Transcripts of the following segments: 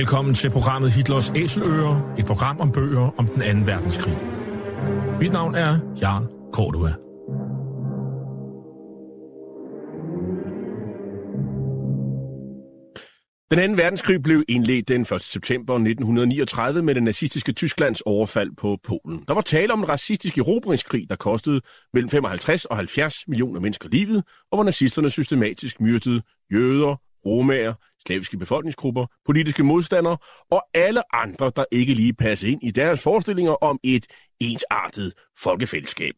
Velkommen til programmet Hitlers Æseløer, et program om bøger om den anden verdenskrig. Mit navn er Jan Cordua. Den anden verdenskrig blev indledt den 1. september 1939 med den nazistiske Tysklands overfald på Polen. Der var tale om en racistisk erobringskrig, der kostede mellem 55 og 70 millioner mennesker livet, og hvor nazisterne systematisk myrdede jøder, romager, slaviske befolkningsgrupper, politiske modstandere og alle andre, der ikke lige passede ind i deres forestillinger om et ensartet folkefællesskab.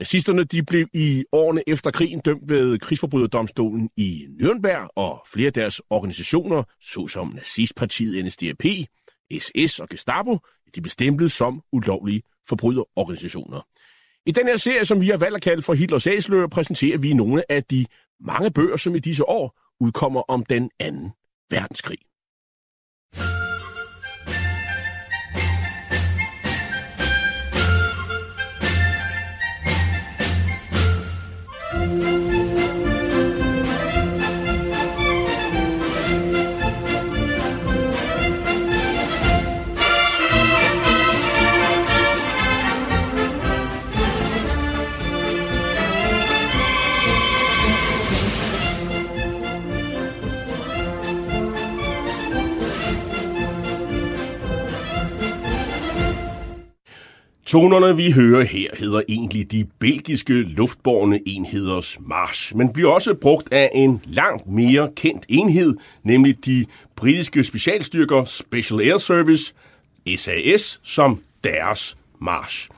Nazisterne de blev i årene efter krigen dømt ved krigsforbryderdomstolen i Nürnberg, og flere af deres organisationer, såsom nazistpartiet NSDAP, SS og Gestapo, de blev stemplet som ulovlige forbryderorganisationer. I den her serie, som vi har valgt at kalde for Hitlers Æsler, præsenterer vi nogle af de mange bøger, som i disse år udkommer om den anden verdenskrig. Tonerne, vi hører her, hedder egentlig de belgiske luftborne enheders march, men bliver også brugt af en langt mere kendt enhed, nemlig de britiske specialstyrker Special Air Service, SAS, som deres march.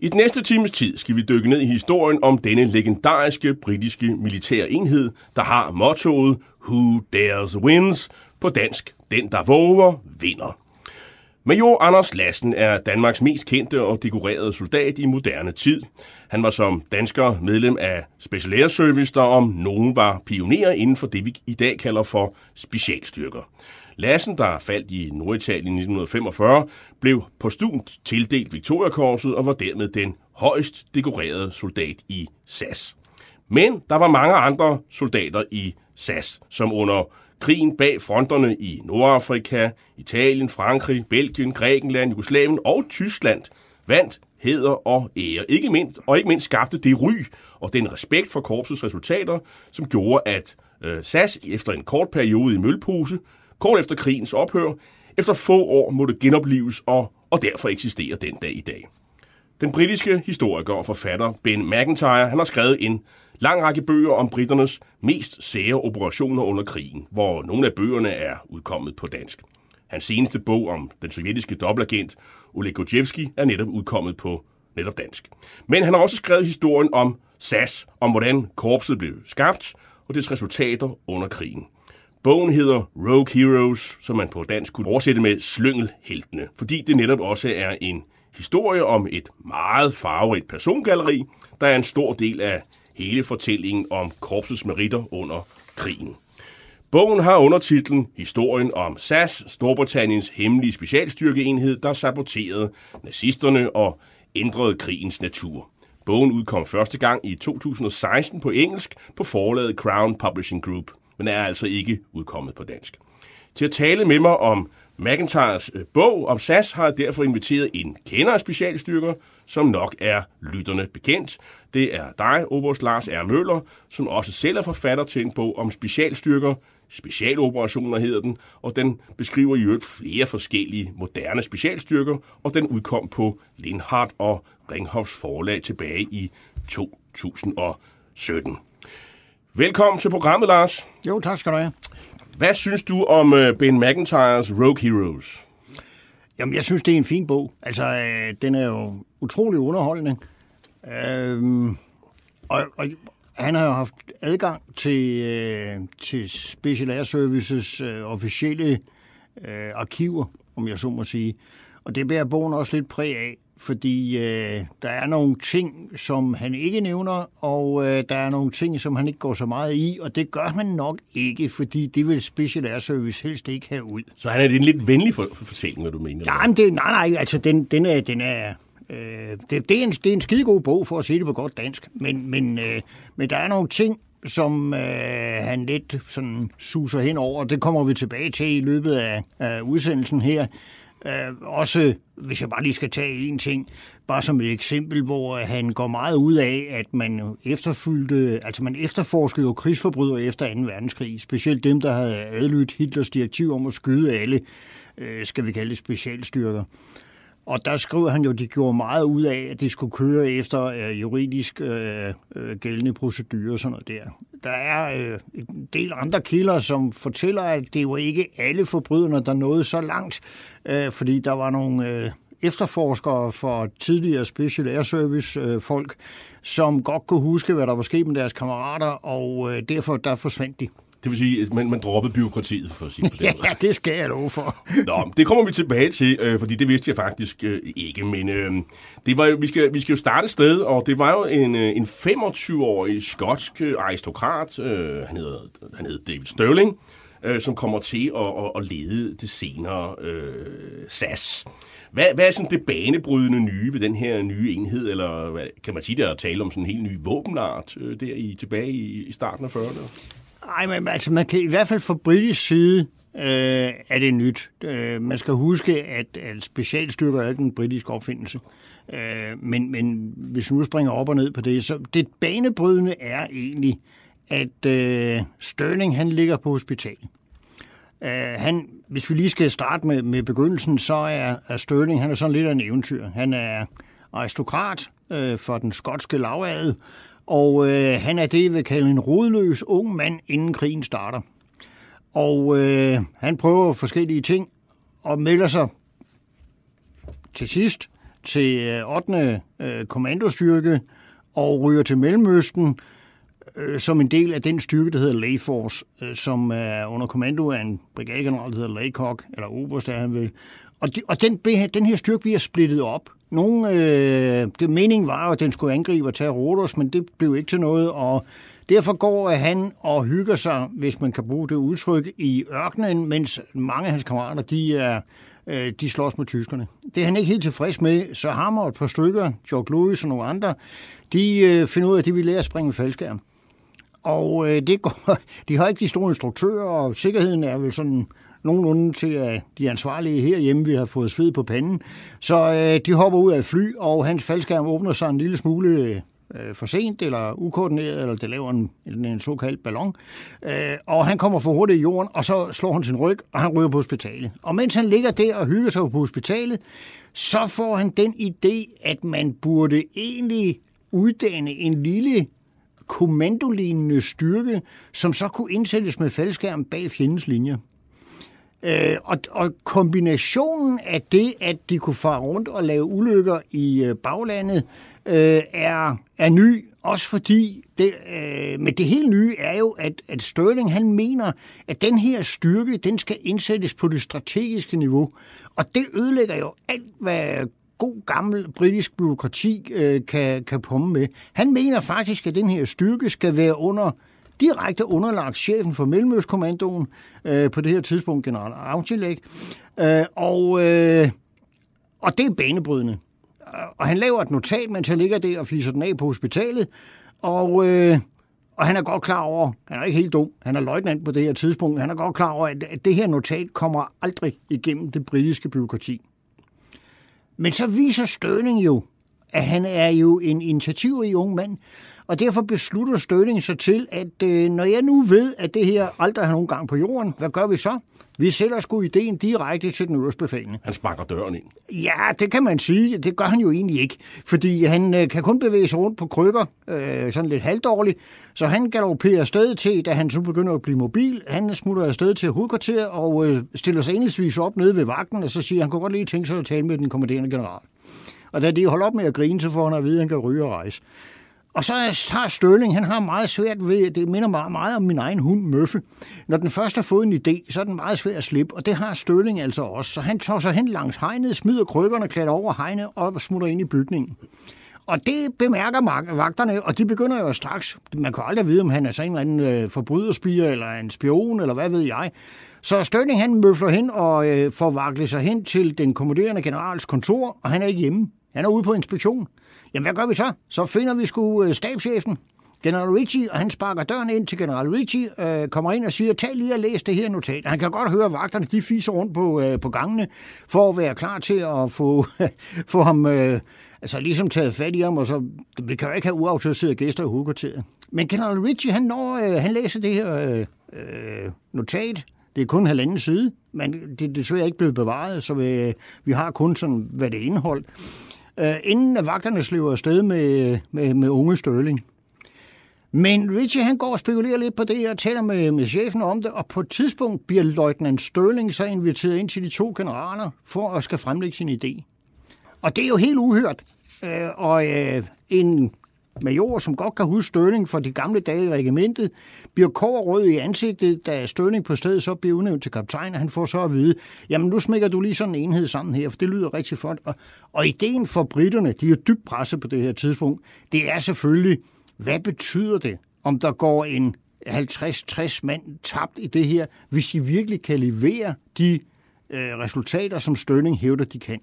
I den næste times tid skal vi dykke ned i historien om denne legendariske britiske militære enhed, der har mottoet Who Dares Wins, på dansk, den der våger, vinder. Major Anders Lassen er Danmarks mest kendte og dekorerede soldat i moderne tid. Han var som dansker medlem af Special Air Service, der om nogen var pionerer inden for det, vi i dag kalder for specialstyrker. Lassen, der faldt i Norditalien i 1945, blev postumt tildelt Victoriakorset og var dermed den højst dekorerede soldat i SAS. Men der var mange andre soldater i SAS, som under krigen bag fronterne i Nordafrika, Italien, Frankrig, Belgien, Grækenland, Jugoslavien og Tyskland vandt heder og ære. Ikke mindst, og ikke mindst skabte det ry og den respekt for korpsets resultater, som gjorde, at øh, SAS efter en kort periode i mølpose, kort efter krigens ophør, efter få år måtte genopleves og, og derfor eksisterer den dag i dag. Den britiske historiker og forfatter Ben McIntyre han har skrevet en lang række bøger om britternes mest sære operationer under krigen, hvor nogle af bøgerne er udkommet på dansk. Hans seneste bog om den sovjetiske dobbeltagent Oleg Gojevski er netop udkommet på netop dansk. Men han har også skrevet historien om SAS, om hvordan korpset blev skabt og dets resultater under krigen. Bogen hedder Rogue Heroes, som man på dansk kunne oversætte med Slyngelheltene, fordi det netop også er en historie om et meget farverigt persongalleri, der er en stor del af hele fortællingen om korpsets meritter under krigen. Bogen har undertitlen Historien om SAS, Storbritanniens hemmelige specialstyrkeenhed, der saboterede nazisterne og ændrede krigens natur. Bogen udkom første gang i 2016 på engelsk på forlaget Crown Publishing Group, men er altså ikke udkommet på dansk. Til at tale med mig om McIntyres øh, bog om SAS har jeg derfor inviteret en kender af specialstyrker, som nok er lytterne bekendt. Det er dig, Oberst Lars R. Møller, som også selv er forfatter til en bog om specialstyrker. Specialoperationer hedder den, og den beskriver i øvrigt flere forskellige moderne specialstyrker, og den udkom på Lindhardt og Ringhoffs forlag tilbage i 2017. Velkommen til programmet, Lars. Jo, tak skal du have. Hvad synes du om uh, Ben McIntyres Rogue Heroes? Jamen, jeg synes, det er en fin bog. Altså, øh, den er jo utrolig underholdende. Øh, og, og han har jo haft adgang til, øh, til Special Air Services øh, officielle øh, arkiver, om jeg så må sige. Og det bærer bogen også lidt præg af fordi øh, der er nogle ting, som han ikke nævner, og øh, der er nogle ting, som han ikke går så meget i, og det gør han nok ikke, fordi det vil Special Air Service helst ikke have ud. Så han er en lidt venlig for, for fortælling, hvad du mener? Ja, men det, nej, nej, altså den, den er, den er Øh, det, det, er en, det er en skidegod bog, for at sige det på godt dansk, men, men, øh, men der er nogle ting, som øh, han lidt sådan suser hen over. Det kommer vi tilbage til i løbet af, af udsendelsen her. Øh, også, hvis jeg bare lige skal tage en ting, bare som et eksempel, hvor øh, han går meget ud af, at man efterfyldte, altså man efterforskede jo krigsforbrydere efter 2. verdenskrig, specielt dem, der havde adlydt Hitlers direktiv om at skyde alle, øh, skal vi kalde det specialstyrker. Og der skrev han jo, at de gjorde meget ud af, at det skulle køre efter øh, juridisk øh, øh, gældende procedurer og sådan noget der. Der er øh, en del andre kilder, som fortæller, at det var ikke alle forbryderne, der nåede så langt, øh, fordi der var nogle øh, efterforskere for tidligere Special Air Service øh, folk, som godt kunne huske, hvad der var sket med deres kammerater, og øh, derfor der forsvandt de. Det vil sige, at man, man droppede byråkratiet, for at sige på den Ja, det skal jeg love for. Nå, det kommer vi tilbage til, øh, fordi det vidste jeg faktisk øh, ikke, men øh, det var, jo- vi, skal, vi skal jo starte et sted, og det var jo en, øh, en 25-årig skotsk øh, aristokrat, øh, han, hedder, han hedder David Sterling, øh, som kommer til at, at, at lede det senere øh, SAS. Hvad, hvad er sådan det banebrydende nye ved den her nye enhed, eller hvad, kan man sige, der er tale om sådan en helt ny våbenart øh, der i, tilbage i, i starten af 40'erne? Nej, men altså, man kan i hvert fald fra britisk side øh, er det nyt. Øh, man skal huske, at, at specialstyrker er ikke en britisk opfindelse. Øh, men, men hvis vi nu springer op og ned på det, så det banebrydende er egentlig, at øh, Stirling han ligger på hospitalet. Øh, han, hvis vi lige skal starte med, med begyndelsen, så er, er Stirling han er sådan lidt af en eventyr. Han er aristokrat øh, for den skotske lavade, og øh, han er det, jeg vil kalde en rodløs ung mand, inden krigen starter. Og øh, han prøver forskellige ting og melder sig til sidst til øh, 8. Øh, kommandostyrke og ryger til Mellemøsten øh, som en del af den styrke, der hedder Layforce, øh, som er under kommando af en brigadegeneral, der hedder Laycock, eller Oberst, er han vel. Og, de, og den, den her styrke bliver splittet op. Nogle, øh, det meningen var, jo, at den skulle angribe og tage Rodos, men det blev ikke til noget, og derfor går han og hygger sig, hvis man kan bruge det udtryk, i ørkenen, mens mange af hans kammerater, de er øh, de slås med tyskerne. Det er han ikke helt tilfreds med, så ham og et par stykker, George Lewis og nogle andre, de øh, finder ud af, at de vil lære at springe med faldskærm. Og øh, det går, de har ikke de store instruktører, og sikkerheden er vel sådan nogenlunde til, at de ansvarlige herhjemme vi har fået sved på panden. Så øh, de hopper ud af et fly, og hans faldskærm åbner sig en lille smule øh, for sent eller ukoordineret, eller det laver en, en, en såkaldt ballon. Øh, og han kommer for hurtigt i jorden, og så slår han sin ryg, og han ryger på hospitalet. Og mens han ligger der og hygger sig på hospitalet, så får han den idé, at man burde egentlig uddanne en lille kommandolignende styrke, som så kunne indsættes med faldskærm bag fjendens linjer. Øh, og, og kombinationen af det, at de kunne fare rundt og lave ulykker i øh, baglandet, øh, er, er ny, også fordi, det, øh, men det helt nye er jo, at, at Sterling han mener, at den her styrke, den skal indsættes på det strategiske niveau. Og det ødelægger jo alt, hvad god gammel britisk byråkrati øh, kan, kan pomme med. Han mener faktisk, at den her styrke skal være under direkte underlagt chefen for Mellemøstkommandoen, øh, på det her tidspunkt general Auchilæg, øh, og, øh, og det er banebrydende. Øh, og han laver et notat, mens han ligger der og fiser den af på hospitalet, og, øh, og han er godt klar over, han er ikke helt dum, han er løjtnant på det her tidspunkt, han er godt klar over, at, at det her notat kommer aldrig igennem det britiske byråkrati. Men så viser Støning jo, at han er jo en initiativrig ung mand, og derfor beslutter Støning sig til, at øh, når jeg nu ved, at det her aldrig har nogen gang på jorden, hvad gør vi så? Vi sætter sgu ideen direkte til den øverste befalende. Han sparker døren ind. Ja, det kan man sige. Det gør han jo egentlig ikke, fordi han øh, kan kun bevæge sig rundt på krykker, øh, sådan lidt halvdårligt. Så han galopperer afsted til, da han så begynder at blive mobil, han smutter afsted til hovedkvarter og øh, stiller sig enligvis op nede ved vagten, og så siger han, han kunne godt lige tænke sig at tale med den kommanderende general. Og da de holder op med at grine, så får han at vide, at han kan ryge og rejse. Og så har Stirling, han har meget svært ved, det minder meget, meget om min egen hund Møffe. Når den først har fået en idé, så er den meget svær at slippe, og det har Stirling altså også. Så han tager sig hen langs hegnet, smider krykkerne, klatrer over hegnet og smutter ind i bygningen. Og det bemærker vagterne, og de begynder jo straks, man kan aldrig vide, om han er så en eller anden øh, forbryderspiger, eller en spion, eller hvad ved jeg. Så Størling han møfler hen og øh, får vaklet sig hen til den kommanderende generals kontor, og han er ikke hjemme. Han er ude på inspektion. Jamen, hvad gør vi så? Så finder vi sgu øh, stabschefen. General Ritchie, og han sparker døren ind til General Ritchie, øh, kommer ind og siger, tag lige og læs det her notat. Han kan godt høre, at vagterne de fiser rundt på, øh, på gangene, for at være klar til at få, få ham øh, altså ligesom taget fat i ham, og så, vi kan jo ikke have uautoriserede gæster i hovedkvarteret. Men General Ritchie, han, når, øh, han læser det her øh, øh, notat, det er kun halvanden side, men det er desværre ikke blevet bevaret, så vi, vi har kun sådan, hvad det indeholdt. Øh, inden vagterne sliver afsted med, med, med unge Størling. Men Richie han går og spekulerer lidt på det og taler med, med chefen om det, og på et tidspunkt bliver løjtnant Størling så inviteret ind til de to generaler for at skal fremlægge sin idé. Og det er jo helt uhørt. Øh, og øh, en major, som godt kan huske Støning fra de gamle dage i regimentet, bliver rød i ansigtet, da Støning på stedet så bliver udnævnt til kaptajn, og han får så at vide, jamen nu smækker du lige sådan en enhed sammen her, for det lyder rigtig flot. Og, og ideen for britterne, de er dybt presset på det her tidspunkt, det er selvfølgelig, hvad betyder det, om der går en 50-60 mand tabt i det her, hvis de virkelig kan levere de øh, resultater, som Sterling hævder, de kan.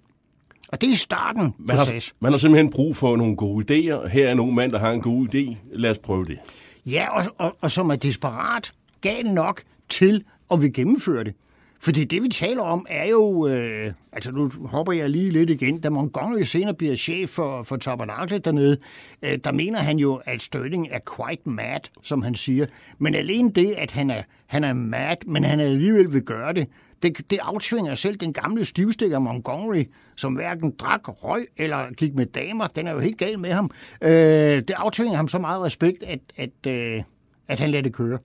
Og det er starten man har. Man har simpelthen brug for nogle gode idéer. Her er en ung mand, der har en god idé. Lad os prøve det. Ja, og, og, og som er desperat, gal nok til at vi gennemføre det. Fordi det, vi taler om, er jo... Øh, altså, nu hopper jeg lige lidt igen. Da Montgomery senere bliver chef for, for Tabernacle dernede, øh, der mener han jo, at Sterling er quite mad, som han siger. Men alene det, at han er, han er mad, men han alligevel vil gøre det, det, det aftvinger selv den gamle stivstikker Montgomery, som hverken drak, røg eller gik med damer. Den er jo helt gal med ham. Øh, det aftvinger ham så meget respekt, at, at, øh, at han lader det køre.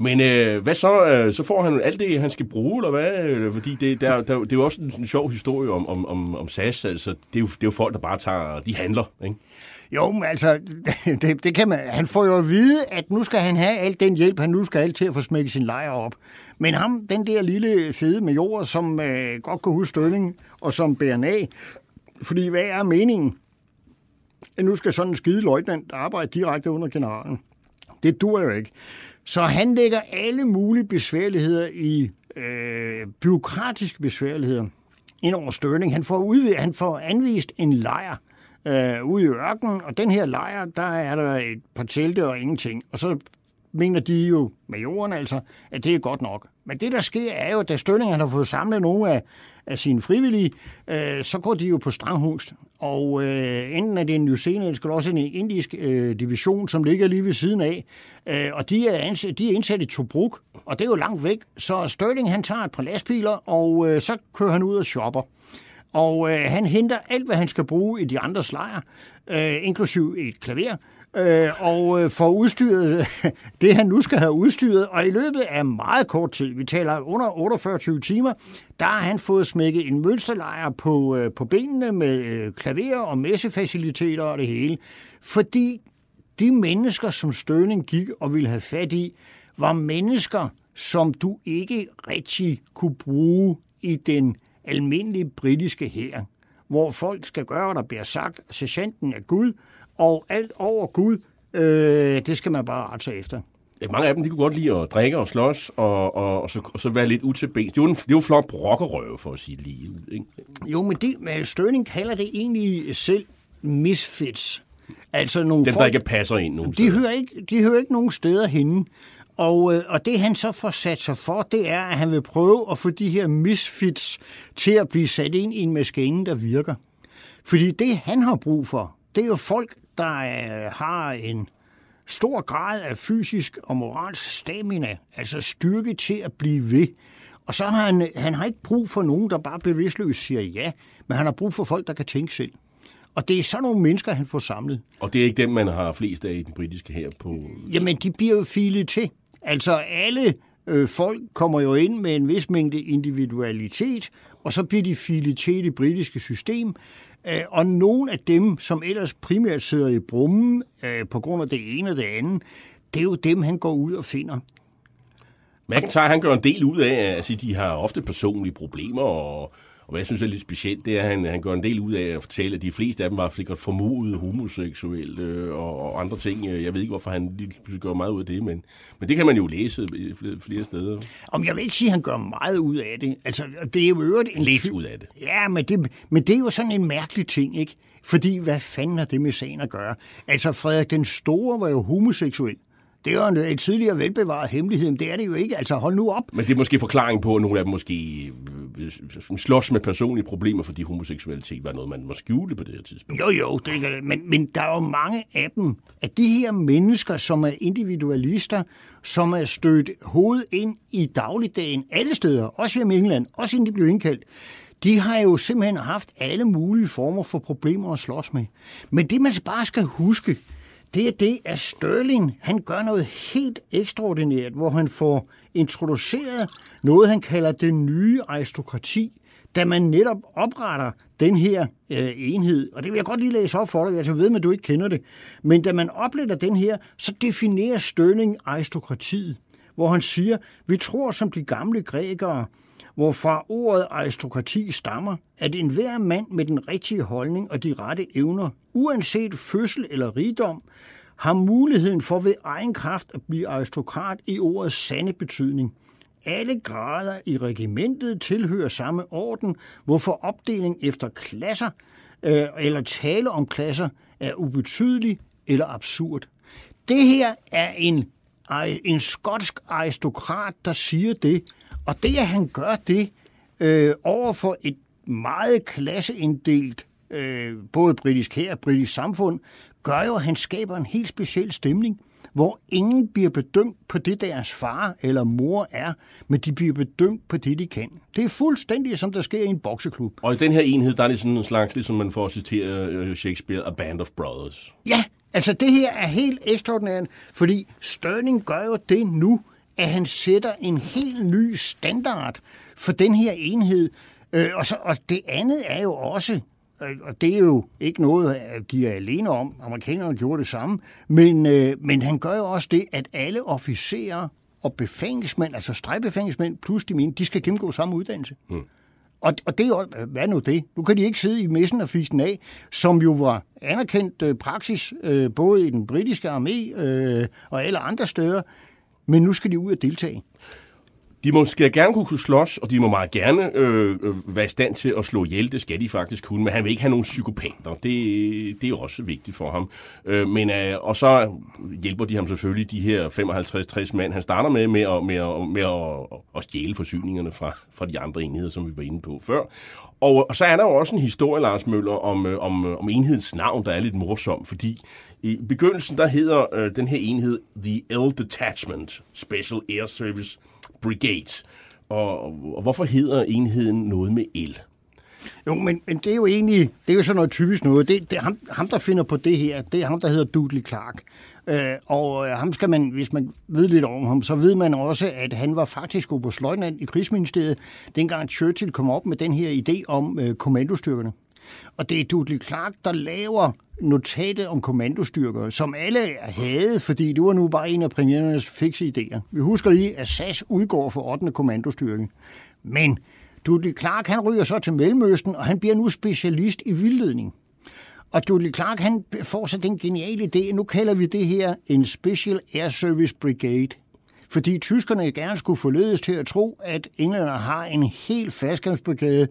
Men øh, hvad så? Øh, så får han alt det, han skal bruge, eller hvad? Øh, fordi det, der, der, det er jo også en, en sjov historie om, om, om, om SAS. Altså, det, er jo, det er jo folk, der bare tager... De handler, ikke? Jo, men altså, det, det kan man, han får jo at vide, at nu skal han have alt den hjælp, han nu skal have til at få smækket sin lejr op. Men ham, den der lille fede major, som øh, godt kan huske støtning, og som bærer af, fordi hvad er meningen? At nu skal sådan en skide løjtnant arbejde direkte under generalen. Det dur jo ikke. Så han lægger alle mulige besværligheder i øh, byråkratiske besværligheder ind over Stirling. Han får, udvidet, han får anvist en lejr øh, ude i ørkenen, og den her lejr, der er der et par telte og ingenting. Og så mener de jo, jorden altså, at det er godt nok. Men det, der sker, er jo, at da Stønning har fået samlet nogle af, af sine frivillige, øh, så går de jo på stranghus. Og øh, enten er det en New eller også en indisk øh, division, som ligger lige ved siden af. Øh, og de er, ansat, de er indsat i Tobruk, og det er jo langt væk. Så Stønning, han tager et par lastbiler, og øh, så kører han ud og shopper. Og øh, han henter alt, hvad han skal bruge i de andre lejre, øh, inklusiv et klaver, øh, og øh, får udstyret det, han nu skal have udstyret. Og i løbet af meget kort tid, vi taler under 48 timer, der har han fået smækket en mønsterlejr på, øh, på benene med øh, klaver og messefaciliteter og det hele. Fordi de mennesker, som Støning gik og ville have fat i, var mennesker, som du ikke rigtig kunne bruge i den almindelige britiske her, hvor folk skal gøre, hvad der bliver sagt. Sergeanten er Gud, og alt over Gud, øh, det skal man bare rette sig efter. Ja, mange af dem de kunne godt lide at drikke og slås, og, og, og, så, og så være lidt utilbens. Det var en, det var flot brokkerøve, for at sige lige ud. Ikke? Jo, men det, Støning kalder det egentlig selv misfits. Altså nogle Dem, folk, der ikke passer ind nogen de hører, ikke, de hører ikke nogen steder henne. Og, øh, og det han så får sat sig for, det er, at han vil prøve at få de her misfits til at blive sat ind i en maskine, der virker. Fordi det, han har brug for, det er jo folk, der øh, har en stor grad af fysisk og moralsk stamina, altså styrke til at blive ved. Og så har han, han har ikke brug for nogen, der bare bevidstløst siger ja, men han har brug for folk, der kan tænke selv. Og det er sådan nogle mennesker, han får samlet. Og det er ikke dem, man har flest af i den britiske her på... Jamen, de bliver jo filet til. Altså alle øh, folk kommer jo ind med en vis mængde individualitet, og så bliver de filet til det britiske system. Øh, og nogle af dem, som ellers primært sidder i brummen øh, på grund af det ene og det andet, det er jo dem, han går ud og finder. McIntyre, han gør en del ud af, at altså, de har ofte personlige problemer, og, og hvad jeg synes er lidt specielt, det er, at han, han gør en del ud af at fortælle, at de fleste af dem var sikkert formodet homoseksuelle øh, og, og andre ting. Jeg ved ikke, hvorfor han lige gør meget ud af det, men, men det kan man jo læse flere, flere steder. Om jeg vil ikke sige, at han gør meget ud af det. Altså, det er jo øvrigt en... Lidt ud af det. Ja, men det, men det er jo sådan en mærkelig ting, ikke? Fordi hvad fanden har det med sagen at gøre? Altså, Frederik den Store var jo homoseksuel. Det er jo en, et tidligere velbevaret hemmelighed, men det er det jo ikke. Altså hold nu op. Men det er måske forklaring på, at nogle af dem måske øh, slås med personlige problemer, fordi homoseksualitet var noget, man må skjule på det her tidspunkt. Jo, jo, det kan, men, men der er jo mange af dem, af de her mennesker, som er individualister, som er stødt hovedet ind i dagligdagen alle steder, også her i England, også inden de blev indkaldt, de har jo simpelthen haft alle mulige former for problemer at slås med. Men det, man bare skal huske, det er det, at Sterling han gør noget helt ekstraordinært, hvor han får introduceret noget, han kalder den nye aristokrati, da man netop opretter den her øh, enhed. Og det vil jeg godt lige læse op for dig, altså, jeg ved, at du ikke kender det. Men da man opretter den her, så definerer Sterling aristokratiet, hvor han siger, vi tror som de gamle grækere, hvorfra ordet aristokrati stammer, at enhver mand med den rigtige holdning og de rette evner, uanset fødsel eller rigdom, har muligheden for ved egen kraft at blive aristokrat i ordets sande betydning. Alle grader i regimentet tilhører samme orden, hvorfor opdeling efter klasser øh, eller tale om klasser er ubetydelig eller absurd. Det her er en, en skotsk aristokrat, der siger det, og det, at han gør det øh, over for et meget klasseinddelt øh, både britisk her og britisk samfund, gør jo, at han skaber en helt speciel stemning, hvor ingen bliver bedømt på det, deres far eller mor er, men de bliver bedømt på det, de kan. Det er fuldstændig, som der sker i en bokseklub. Og i den her enhed, der er det sådan en slags, ligesom man får at citere øh, Shakespeare, A Band of Brothers. Ja, altså det her er helt ekstraordinært, fordi Sterling gør jo det nu, at han sætter en helt ny standard for den her enhed. Øh, og, så, og det andet er jo også, og det er jo ikke noget, de er alene om, amerikanerne gjorde det samme, men, øh, men han gør jo også det, at alle officerer og befalingsmænd, altså stregbefalingsmænd plus de mine, de skal gennemgå samme uddannelse. Mm. Og, og det er jo, hvad nu det? Nu kan de ikke sidde i messen og fisen af, som jo var anerkendt øh, praksis, øh, både i den britiske armé øh, og alle andre steder men nu skal de ud og deltage. De må skal gerne kunne slås, og de må meget gerne øh, øh, være i stand til at slå ihjel. Det skal de faktisk kunne, men han vil ikke have nogen psykopater. Det, det er jo også vigtigt for ham. Øh, men, øh, og så hjælper de ham selvfølgelig, de her 55-60 mand, han starter med, med, at, med, at, med at, at stjæle forsyningerne fra, fra de andre enheder, som vi var inde på før. Og, og så er der jo også en historie, Lars Møller, om, øh, om, øh, om enhedens navn, der er lidt morsom, fordi i begyndelsen der hedder øh, den her enhed The L Detachment Special Air Service Brigade. Og, og hvorfor hedder enheden noget med L? Jo, men, men det er jo egentlig, det er jo sådan noget typisk noget. Det, det er ham, ham, der finder på det her, det er ham, der hedder Dudley Clark. Øh, og øh, ham skal man, hvis man ved lidt om ham, så ved man også, at han var faktisk oberstløjtnant i krigsministeriet, dengang Churchill kom op med den her idé om øh, kommandostyrkerne. Og det er Dudley Clark, der laver notatet om kommandostyrker, som alle havde, fordi det var nu bare en af premierernes fikse idéer. Vi husker lige, at SAS udgår for 8. kommandostyrke. Men Dudley Clark, han ryger så til Mellemøsten, og han bliver nu specialist i vildledning. Og Dudley Clark, han får så den geniale idé, nu kalder vi det her en Special Air Service Brigade. Fordi tyskerne gerne skulle forledes til at tro, at englænderne har en helt fastgangsbrigade,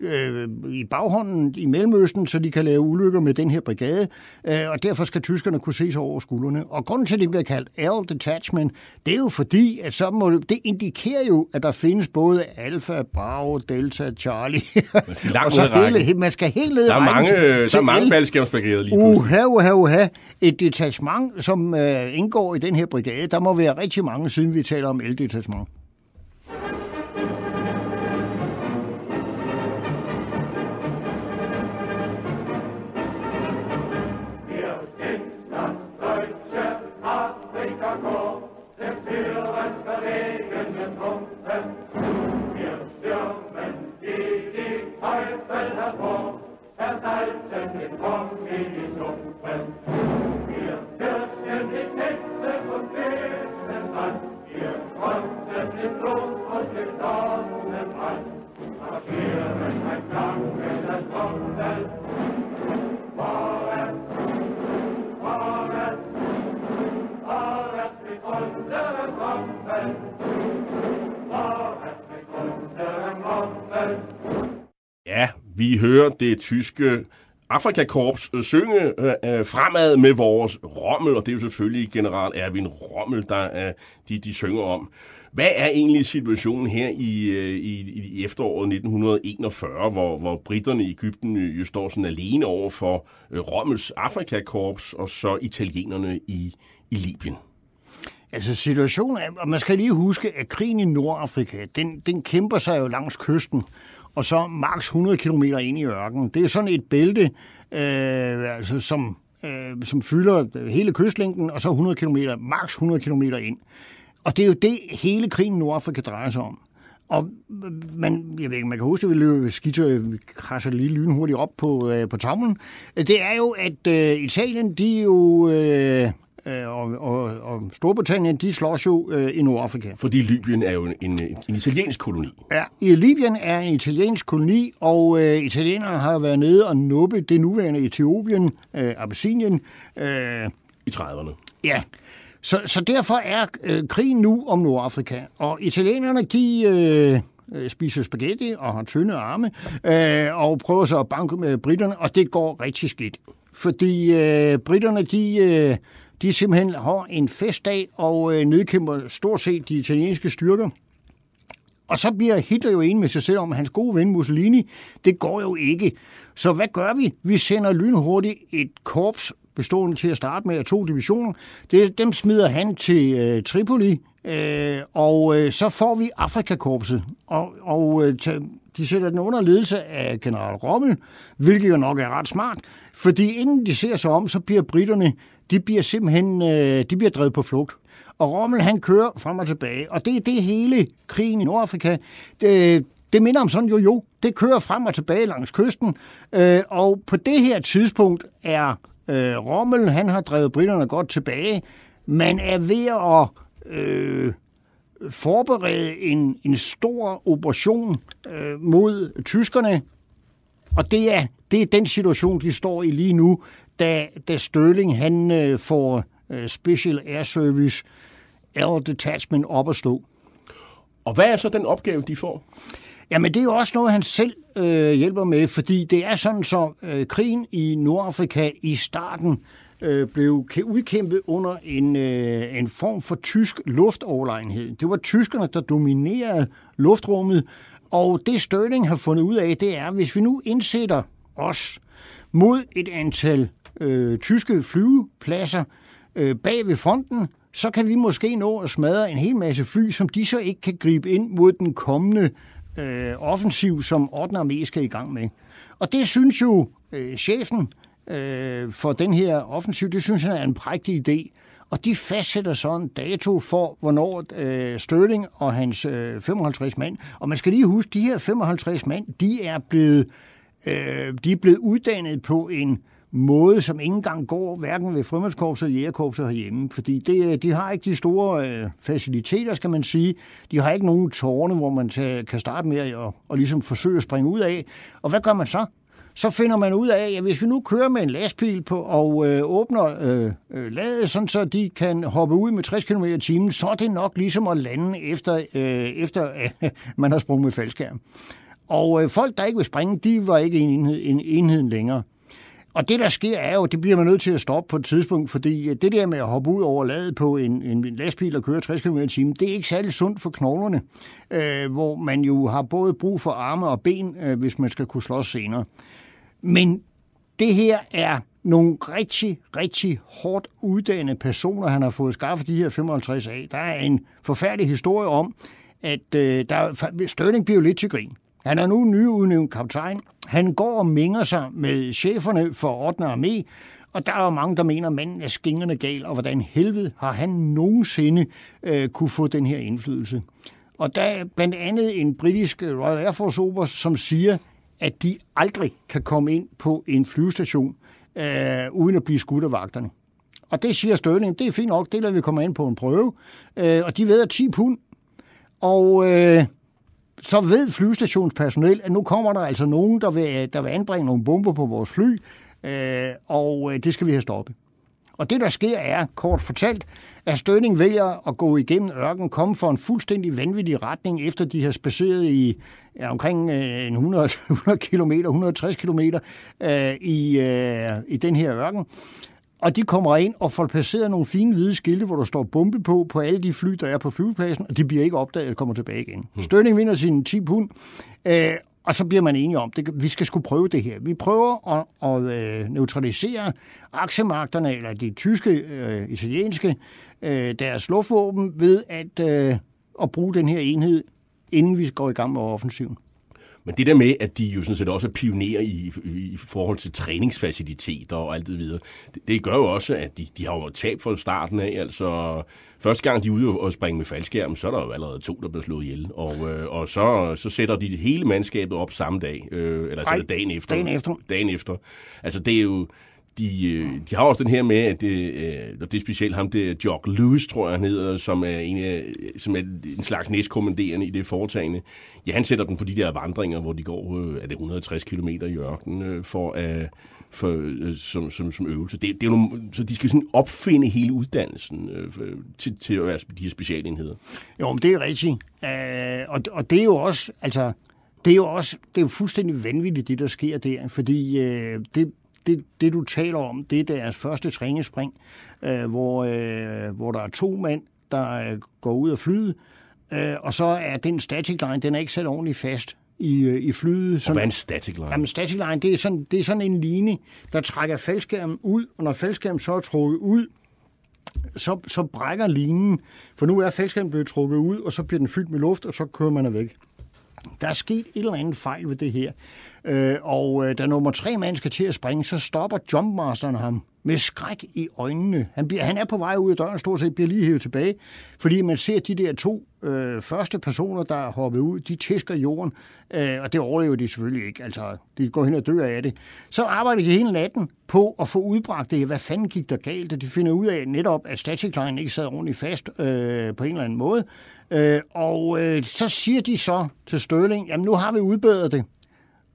øh, i baghånden i Mellemøsten, så de kan lave ulykker med den her brigade, øh, og derfor skal tyskerne kunne se sig over skuldrene. Og grunden til, at det bliver kaldt Air Detachment, det er jo fordi, at så må det, det indikerer jo, at der findes både Alpha, Bravo, Delta, Charlie. Man skal langt og så hele, man skal helt ned Der er mange, der er mange faldskærmsbrigader lige pludselig. Uha, uha, uha. Et detachement, som øh, indgår i den her brigade, der må være rigtig mange, siden vi taler om el-detachement. Zeit, denn wir kommen wenig um, wenn vi hører det tyske Afrikakorps øh, synge øh, øh, fremad med vores Rommel, og det er jo selvfølgelig general Erwin Rommel, der øh, de, de synger om. Hvad er egentlig situationen her i, øh, i, i efteråret 1941, hvor, hvor britterne i Ægypten øh, jo står sådan alene over for øh, Rommels Afrikakorps, og så italienerne i, i Libyen? Altså situationen er, og man skal lige huske, at krigen i Nordafrika, den, den kæmper sig jo langs kysten, og så maks 100 km ind i ørkenen. Det er sådan et bælte, øh, altså, som, øh, som fylder hele kystlængden, og så 100 km, maks 100 km ind. Og det er jo det, hele krigen i Nordafrika drejer sig om. Og man, jeg ved ikke, man kan huske, at vi løber skidt, vi krasser lige lynhurtigt op på, øh, på tavlen. Det er jo, at øh, Italien, de er jo Øh, og, og, og Storbritannien, de slås jo øh, i Nordafrika. Fordi Libyen er jo en, en, en italiensk koloni. Ja, i Libyen er en italiensk koloni, og øh, italienerne har været nede og nuppe det nuværende Etiopien, øh, Abyssinien. Øh, I 30'erne. Ja, så, så derfor er øh, krigen nu om Nordafrika. Og italienerne, de... Øh, øh spiser spaghetti og har tynde arme, øh, og prøver så at banke med britterne, og det går rigtig skidt. Fordi øh, britterne, de, øh, de simpelthen har en festdag og øh, nedkæmper stort set de italienske styrker. Og så bliver Hitler jo enig med sig selv om, at hans gode ven Mussolini, det går jo ikke. Så hvad gør vi? Vi sender lynhurtigt et korps bestående til at starte med af to divisioner. Det, dem smider han til øh, Tripoli, øh, og øh, så får vi Afrikakorpset. Og, og øh, de sætter den under ledelse af general Rommel, hvilket jo nok er ret smart, fordi inden de ser sig om, så bliver britterne de bliver simpelthen øh, de bliver drevet på flugt. Og Rommel, han kører frem og tilbage. Og det er det hele krigen i Nordafrika. Det, det minder om sådan jo jo. Det kører frem og tilbage langs kysten. Øh, og på det her tidspunkt er øh, Rommel, han har drevet britterne godt tilbage. Man er ved at øh, forberede en, en stor operation øh, mod tyskerne. Og det er, det er den situation, de står i lige nu da, da Sterling han øh, får øh, Special Air Service Air Detachment op at stå. Og hvad er så den opgave, de får? Jamen, det er jo også noget, han selv øh, hjælper med, fordi det er sådan, så øh, krigen i Nordafrika i starten øh, blev udkæmpet under en, øh, en form for tysk luftoverlegenhed. Det var tyskerne, der dominerede luftrummet, og det Sterling har fundet ud af, det er, hvis vi nu indsætter os mod et antal øh, tyske flyvepladser øh, bag ved fronten, så kan vi måske nå at smadre en hel masse fly, som de så ikke kan gribe ind mod den kommende øh, offensiv, som 8. armé skal i gang med. Og det synes jo øh, chefen øh, for den her offensiv, det synes han er en prægtig idé. Og de fastsætter så en dato for, hvornår øh, Sterling og hans øh, 55 mand, og man skal lige huske, de her 55 mand, de er blevet, øh, de er blevet uddannet på en måde, som ikke engang går hverken ved frømandskorpset eller jægerkorpset herhjemme. Fordi det, øh, de har ikke de store øh, faciliteter, skal man sige. De har ikke nogen tårne, hvor man tage, kan starte med at og, og ligesom forsøge at springe ud af. Og hvad gør man så? Så finder man ud af, at hvis vi nu kører med en lastbil på og øh, åbner øh, øh, ladet, sådan så de kan hoppe ud med 60 km i timen, så er det nok ligesom at lande efter, øh, efter øh, man har sprunget med faldskærm. Og øh, folk, der ikke vil springe, de var ikke en enhed, en enhed længere. Og det, der sker, er jo, det bliver man nødt til at stoppe på et tidspunkt, fordi øh, det der med at hoppe ud over ladet på en, en lastbil og køre 60 km i timen, det er ikke særlig sundt for knoglerne, øh, hvor man jo har både brug for arme og ben, øh, hvis man skal kunne slås senere. Men det her er nogle rigtig, rigtig hårdt uddannede personer, han har fået skaffet de her 55 af. Der er en forfærdelig historie om, at øh, der, Størning bliver jo lidt til grin. Han er nu nyudnævnt kaptajn. Han går og minger sig med cheferne for 8. armé, og der er jo mange, der mener, at manden er skingerne gal, og hvordan helvede har han nogensinde øh, kunne få den her indflydelse. Og der er blandt andet en britisk Royal Air Force Oberst, som siger, at de aldrig kan komme ind på en flyvestation, øh, uden at blive skudt af vagterne. Og det siger Størling, det er fint nok, det lader vi komme ind på en prøve. Øh, og de ved at 10 pund. Og øh, så ved flyvestationspersonel, at nu kommer der altså nogen, der vil, der vil anbringe nogle bomber på vores fly, øh, og øh, det skal vi have stoppet. Og det, der sker, er, kort fortalt, at Stønning vælger at gå igennem ørken, komme for en fuldstændig vanvittig retning, efter de har spaceret i ja, omkring øh, 100, 100 km, 160 km øh, i, øh, i den her ørken. Og de kommer ind og får placeret nogle fine hvide skilte, hvor der står bombe på, på alle de fly, der er på flyvepladsen, og de bliver ikke opdaget og kommer tilbage igen. Hmm. Støning vinder sine 10 pund, øh, og så bliver man enige om, at vi skal skulle prøve det her. Vi prøver at, at øh, neutralisere aktiemagterne, eller de tyske, øh, italienske, øh, deres luftvåben, ved at, øh, at bruge den her enhed, inden vi går i gang med offensiven. Men det der med, at de jo sådan set også er pionerer i, i forhold til træningsfaciliteter og alt det videre, det, det gør jo også, at de, de har jo tab fra starten af. Altså, første gang de er ude og springe med faldskærm, så er der jo allerede to, der bliver slået ihjel. Og, øh, og så, så sætter de hele mandskabet op samme dag, øh, eller Ej, dagen efter. Dagen efter. Dagen efter. Altså, det er jo de, øh, de har også den her med, at det, øh, det er specielt ham, det er Jock Lewis, tror jeg, han hedder, som er en, af, øh, som er en slags næstkommanderende i det foretagende. Ja, han sætter den på de der vandringer, hvor de går, øh, er det 160 km i ørkenen, øh, for at for, som, som, som øvelse. Det, det er nogle, så de skal sådan opfinde hele uddannelsen øh, til, til at være de her specialenheder. Jo, men det er rigtigt. Øh, og, og det er jo også, altså, det er jo også, det er jo fuldstændig vanvittigt, det der sker der, fordi øh, det, det, det, du taler om, det er deres første træningsspring, øh, hvor, øh, hvor der er to mænd, der øh, går ud af flyet, øh, og så er den static line, den er ikke sat ordentligt fast i, øh, i flyet. Sådan, og hvad er en static line? Jamen, static line, det er, sådan, det er sådan en linje, der trækker faldskærmen ud, og når faldskærmen så er trukket ud, så, så brækker linjen, for nu er faldskærmen blevet trukket ud, og så bliver den fyldt med luft, og så kører man væk. Der er sket et eller andet fejl ved det her. Øh, og øh, da nummer tre mand skal til at springe, så stopper jumpmasteren ham med skræk i øjnene. Han, bliver, han er på vej ud af døren, stort set bliver lige hævet tilbage, fordi man ser de der to øh, første personer, der er hoppet ud, de tæsker jorden, øh, og det overlever de selvfølgelig ikke. Altså, de går hen og dør af det. Så arbejder de hele natten på at få udbragt det. Hvad fanden gik der galt? De finder ud af netop, at static line ikke sad ordentligt fast øh, på en eller anden måde. Øh, og øh, så siger de så til Støling, jamen nu har vi udbedret det.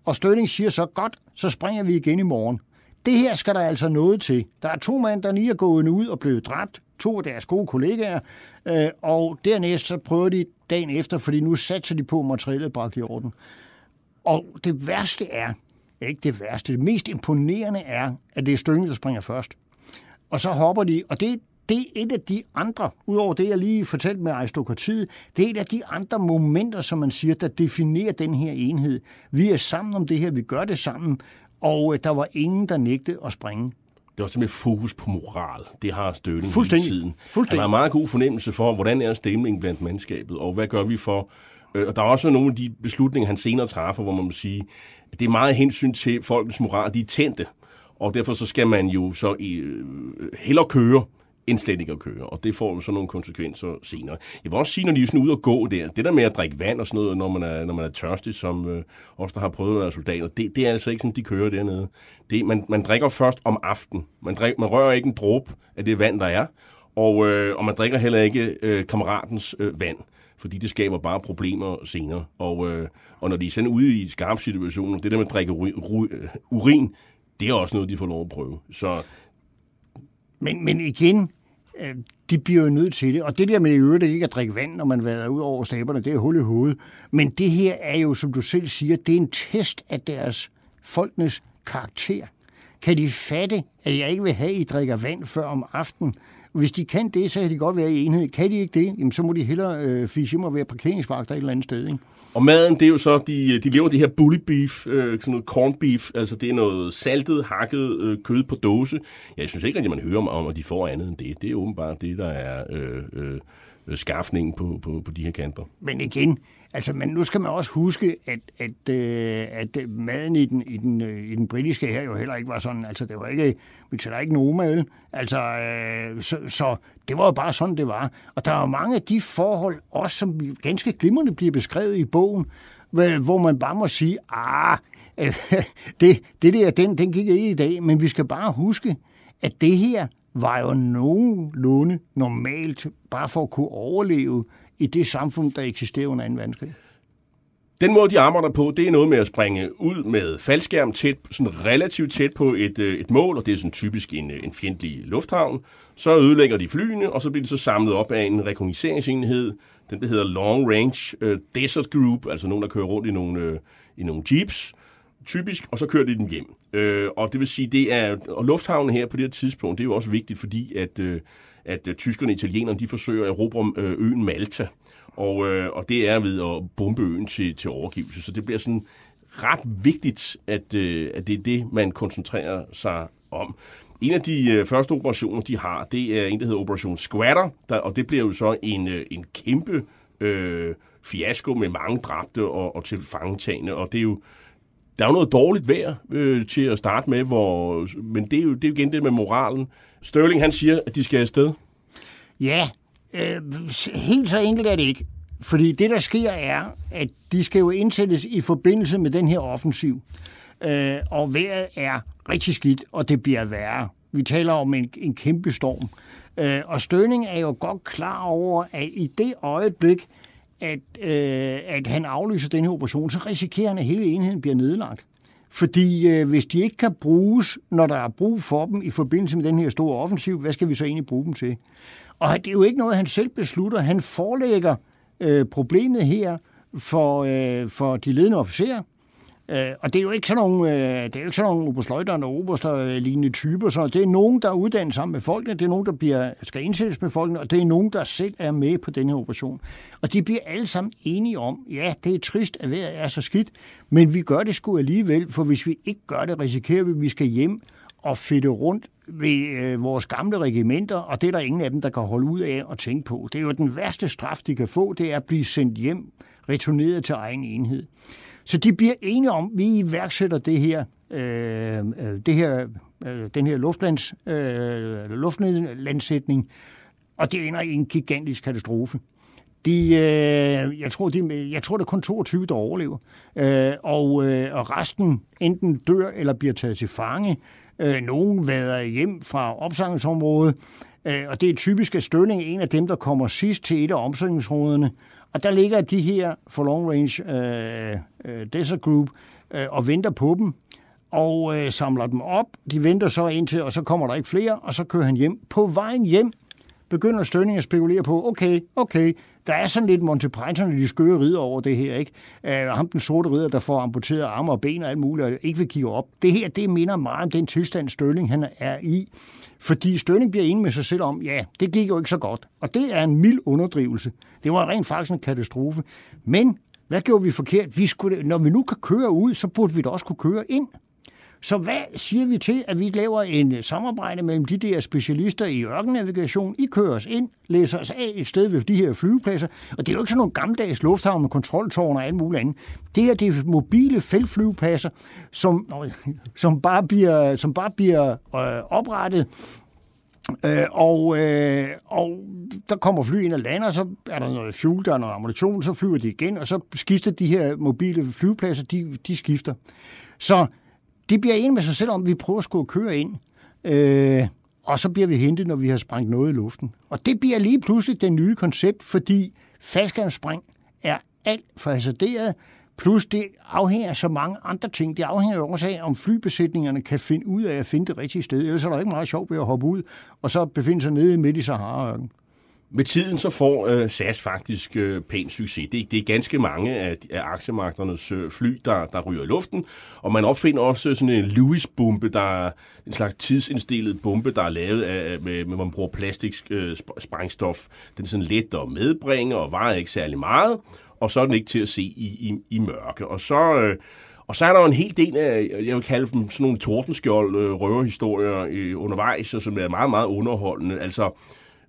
Og Støling siger så, godt, så springer vi igen i morgen. Det her skal der altså noget til. Der er to mænd, der lige er gået ud og blevet dræbt. To af deres gode kollegaer. Øh, og dernæst så prøver de dagen efter, fordi nu satser de på, at materialet bragt i orden. Og det værste er, ikke det værste, det mest imponerende er, at det er Støling, der springer først. Og så hopper de, og det, det er et af de andre, udover det, jeg lige fortalte med aristokratiet, det er et af de andre momenter, som man siger, der definerer den her enhed. Vi er sammen om det her, vi gør det sammen, og øh, der var ingen, der nægtede at springe. Det var simpelthen fokus på moral. Det har Støvling hele tiden. Han har meget god fornemmelse for, hvordan er stemningen blandt mandskabet, og hvad gør vi for... Øh, og der er også nogle af de beslutninger, han senere træffer, hvor man må sige, at det er meget hensyn til folkets moral. De er tændte, og derfor så skal man jo så i, øh, hellere køre, end slet ikke at køre. Og det får jo så nogle konsekvenser senere. Jeg vil også sige, når de er sådan ude og gå der, det der med at drikke vand og sådan noget, når man er, når man er tørstig, som øh, os, der har prøvet at være soldater, det, det er altså ikke sådan, de kører dernede. Det, man, man drikker først om aftenen. Man, drik, man rører ikke en dråbe af det vand, der er, og, øh, og man drikker heller ikke øh, kammeratens øh, vand fordi det skaber bare problemer senere. Og, øh, og når de er sådan ude i skarp situationer, det der med at drikke øh, urin, det er også noget, de får lov at prøve. Så men, men igen, øh, de bliver jo nødt til det. Og det der med i øvrigt ikke at drikke vand, når man vader ud over staberne, det er hul i hovedet. Men det her er jo, som du selv siger, det er en test af deres folkenes karakter. Kan de fatte, at jeg ikke vil have, at I drikker vand før om aftenen? Hvis de kan det, så kan de godt være i enhed. Kan de ikke det, jamen, så må de hellere øh, fiske hjem og være parkeringsvagter et eller andet sted. Ikke? Og maden, det er jo så, de, de lever det her bully beef, øh, sådan noget corn beef, altså det er noget saltet, hakket øh, kød på dåse. Jeg synes ikke rigtig, man hører om, at de får andet end det. Det er åbenbart det, der er øh, øh, Øh, skaffningen på, på, på de her kanter. Men igen, Altså, men nu skal man også huske, at, at, øh, at maden i den, i, den, øh, i den britiske her jo heller ikke var sådan. Altså, det var ikke, vi tæller ikke nogen mad. Altså, øh, så, så det var jo bare sådan, det var. Og der er jo mange af de forhold, også som ganske glimrende bliver beskrevet i bogen, hvor man bare må sige, ah, det, det der, den, den gik ikke i dag, men vi skal bare huske, at det her var jo nogenlunde normalt, bare for at kunne overleve i det samfund, der eksisterer under 2. verdenskrig. Den måde, de arbejder på, det er noget med at springe ud med faldskærm tæt, sådan relativt tæt på et, øh, et mål, og det er sådan typisk en, øh, en fjendtlig lufthavn. Så ødelægger de flyene, og så bliver de så samlet op af en rekogniseringsenhed, den der hedder Long Range øh, Desert Group, altså nogen, der kører rundt i nogle, i nogle jeeps, typisk, og så kører de dem hjem. Øh, og det vil sige, det er, og lufthavnen her på det her tidspunkt, det er jo også vigtigt, fordi at, øh, at øh, tyskerne og italienerne, de forsøger at erobre øh, øen Malta og, øh, og det er ved at bombe øen til, til overgivelse. Så det bliver sådan ret vigtigt, at, øh, at det er det, man koncentrerer sig om. En af de øh, første operationer, de har, det er en, der hedder Operation Squatter, der, og det bliver jo så en, øh, en kæmpe øh, fiasko med mange dræbte og, og tilfangetagende, og det er jo der er jo noget dårligt vejr øh, til at starte med, hvor, men det er, jo, det er jo igen det med moralen. Størling, han siger, at de skal afsted. Ja, Øh, helt så enkelt er det ikke. Fordi det, der sker, er, at de skal jo indsættes i forbindelse med den her offensiv. Øh, og vejret er rigtig skidt, og det bliver værre. Vi taler om en, en kæmpe storm. Øh, og Støning er jo godt klar over, at i det øjeblik, at, øh, at han aflyser den her operation, så risikerer han, at hele enheden bliver nedlagt. Fordi øh, hvis de ikke kan bruges, når der er brug for dem i forbindelse med den her store offensiv, hvad skal vi så egentlig bruge dem til? Og det er jo ikke noget, han selv beslutter. Han forelægger øh, problemet her for, øh, for de ledende officerer. Øh, og det er jo ikke sådan nogle, øh, det er jo ikke sådan nogle oberstløjter og oberster lignende typer. Så det er nogen, der er uddannet sammen med folkene. Det er nogen, der bliver, skal indsættes med folkene. Og det er nogen, der selv er med på den her operation. Og de bliver alle sammen enige om, ja, det er trist, at vejret er så skidt, men vi gør det sgu alligevel, for hvis vi ikke gør det, risikerer vi, at vi skal hjem og fedte rundt ved øh, vores gamle regimenter, og det er der ingen af dem, der kan holde ud af at tænke på. Det er jo den værste straf, de kan få, det er at blive sendt hjem, returneret til egen enhed. Så de bliver enige om, at vi iværksætter det her, øh, øh, det her, øh, den her luftlands, øh, luftlandsætning, og det ender i en gigantisk katastrofe. De, øh, jeg, tror, de, jeg tror, det er kun 22, der overlever. Øh, og, øh, og resten enten dør eller bliver taget til fange. Øh, nogen vader hjem fra opsamlingsområdet. øh, og det er typisk, at Stølling en af dem, der kommer sidst til et af omstillingsrådene. Og der ligger de her for Long Range øh, øh, Desert Group øh, og venter på dem og øh, samler dem op. De venter så indtil, og så kommer der ikke flere, og så kører han hjem. På vejen hjem begynder Stønning at spekulere på, okay, okay, der er sådan lidt Monty Python de skøre ridder over det her, ikke? Uh, ham den sorte ridder, der får amputeret arme og ben og alt muligt, og ikke vil kigge op. Det her, det minder meget om den tilstand, Stønning han er i. Fordi Stønning bliver enig med sig selv om, ja, det gik jo ikke så godt. Og det er en mild underdrivelse. Det var rent faktisk en katastrofe. Men hvad gjorde vi forkert? Vi skulle, når vi nu kan køre ud, så burde vi da også kunne køre ind. Så hvad siger vi til, at vi laver en øh, samarbejde mellem de der specialister i ørkennavigation? I kører os ind, læser os af et sted ved de her flyvepladser. Og det er jo ikke sådan nogle gammeldags lufthavn med kontroltårn og alt muligt andet. Det her det er mobile feltflyvepladser, som, som bare bliver, som bare bliver øh, oprettet Øh, og, øh, og der kommer fly ind og lander, så er der noget fuel, der er noget ammunition, så flyver de igen, og så skifter de her mobile flyvepladser, de, de skifter. Så de bliver enige med sig selv om, at vi prøver at skulle køre ind. Øh, og så bliver vi hentet, når vi har sprængt noget i luften. Og det bliver lige pludselig det nye koncept, fordi faldskærmsspring er alt for hasarderet, plus det afhænger af så mange andre ting. Det afhænger jo også af, om flybesætningerne kan finde ud af at finde det rigtige sted. Ellers er der ikke meget sjovt ved at hoppe ud, og så befinde sig nede midt i Sahara-ørken. Med tiden så får øh, SAS faktisk øh, pæn succes. Det, det er ganske mange af, af aktiemarkedernes øh, fly, der, der ryger i luften. Og man opfinder også øh, sådan en Lewis-bombe, der er en slags tidsindstillet bombe, der er lavet af, med, med man bruger plastik øh, sprængstof. Den er sådan let at medbringe og vejer ikke særlig meget. Og så er den ikke til at se i, i, i mørke. Og så... Øh, og så er der jo en hel del af, jeg vil kalde dem sådan nogle tordenskjold øh, røverhistorier øh, undervejs, som er meget, meget underholdende. Altså,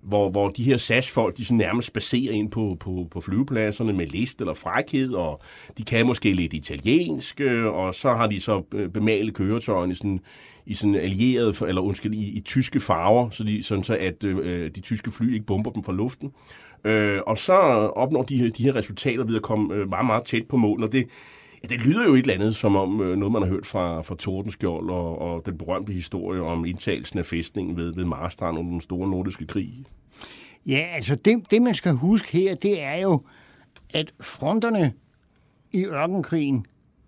hvor, hvor de her SAS-folk, de sådan nærmest spacerer ind på, på, på flyvepladserne med list eller frækhed, og de kan måske lidt italiensk, øh, og så har de så øh, bemalet køretøjerne i sådan, i sådan allieret, eller undskyld, i, i tyske farver, så de, sådan så at øh, øh, de tyske fly ikke bomber dem fra luften. Øh, og så opnår de, de her resultater ved at komme øh, meget, meget tæt på mål, og det, det lyder jo et eller andet som om øh, noget, man har hørt fra, fra Tordenskjold og, og den berømte historie om indtagelsen af fæstningen ved, ved Marstrand under den store nordiske krig. Ja, altså det, det, man skal huske her, det er jo, at fronterne i ørkenkrigen,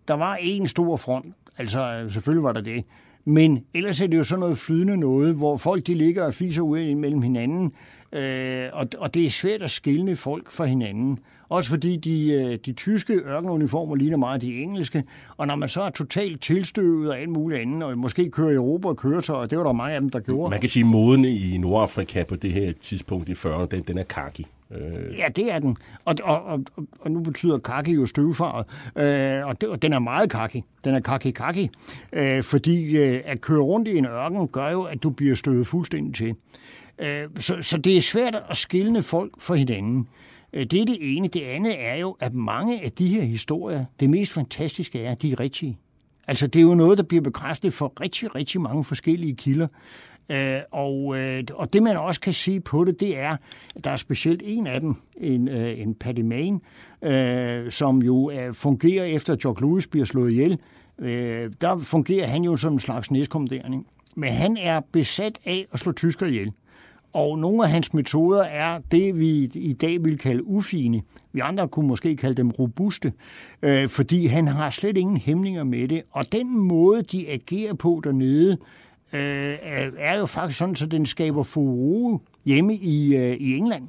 der var en stor front, altså øh, selvfølgelig var der det, men ellers er det jo sådan noget flydende noget, hvor folk de ligger og fiser ud mellem hinanden, øh, og, og det er svært at skille folk fra hinanden. Også fordi de, øh, de tyske ørkenuniformer ligner meget de engelske, og når man så er totalt tilstøvet og alt muligt andet, og måske kører i Europa og køretøjer, det var der mange af dem, der gjorde. Man kan sige, at moden i Nordafrika på det her tidspunkt i 40'erne, den, den er kaki. Øh. Ja, det er den. Og, og, og, og nu betyder kaki jo støvfaret. Øh, og, det, og den er meget kaki. Den er kaki-kaki. Øh, fordi øh, at køre rundt i en ørken gør jo, at du bliver støvet fuldstændig til. Øh, så, så det er svært at skille folk fra hinanden. Øh, det er det ene. Det andet er jo, at mange af de her historier, det mest fantastiske er, at de er rigtige. Altså, det er jo noget, der bliver bekræftet for rigtig, rigtig mange forskellige kilder. Øh, og, øh, og det man også kan se på det, det er, at der er specielt en af dem, en, øh, en Paddy Main, øh, som jo øh, fungerer efter, at George Lewis bliver slået ihjel. Øh, der fungerer han jo som en slags næstkommanderende. Men han er besat af at slå tysker ihjel. Og nogle af hans metoder er det, vi i dag vil kalde ufine. Vi andre kunne måske kalde dem robuste, øh, fordi han har slet ingen hæmninger med det. Og den måde, de agerer på dernede, øh, er jo faktisk sådan, så den skaber furore hjemme i, øh, i England.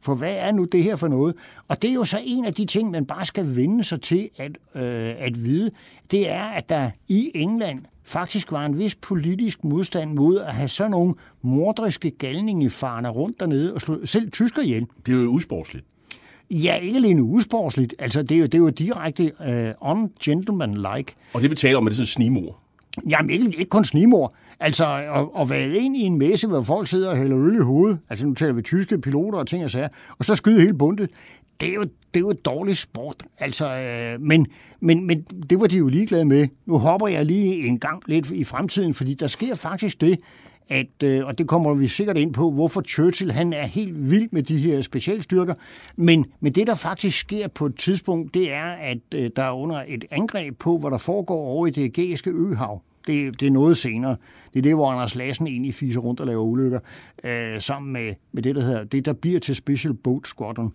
For hvad er nu det her for noget? Og det er jo så en af de ting, man bare skal vende sig til at, øh, at vide. Det er, at der i England faktisk var en vis politisk modstand mod at have sådan nogle mordriske galningefarne rundt dernede og slå selv tysker ihjel. Det er jo usportsligt. Ja, ikke alene usportsligt. Altså, det er jo, det er jo direkte uh, ungentleman-like. Og det betaler om, at det er sådan snimor. Jamen, ikke, ikke kun snimor. Altså, at, at være ind i en messe, hvor folk sidder og hælder øl i hovedet, altså nu taler vi tyske piloter og ting og sager, og så skyde hele bundet, det er jo, det er jo et dårligt sport. Altså, øh, men, men, men det var de jo ligeglade med. Nu hopper jeg lige en gang lidt i fremtiden, fordi der sker faktisk det, at, øh, og det kommer vi sikkert ind på, hvorfor Churchill han er helt vild med de her specialstyrker. Men, men det, der faktisk sker på et tidspunkt, det er, at øh, der er under et angreb på, hvad der foregår over i det ægæiske øhav det, det er noget senere. Det er det, hvor Anders Lassen egentlig fiser rundt og laver ulykker, øh, sammen med, med det, der hedder, det, der bliver til Special Boat Squadron.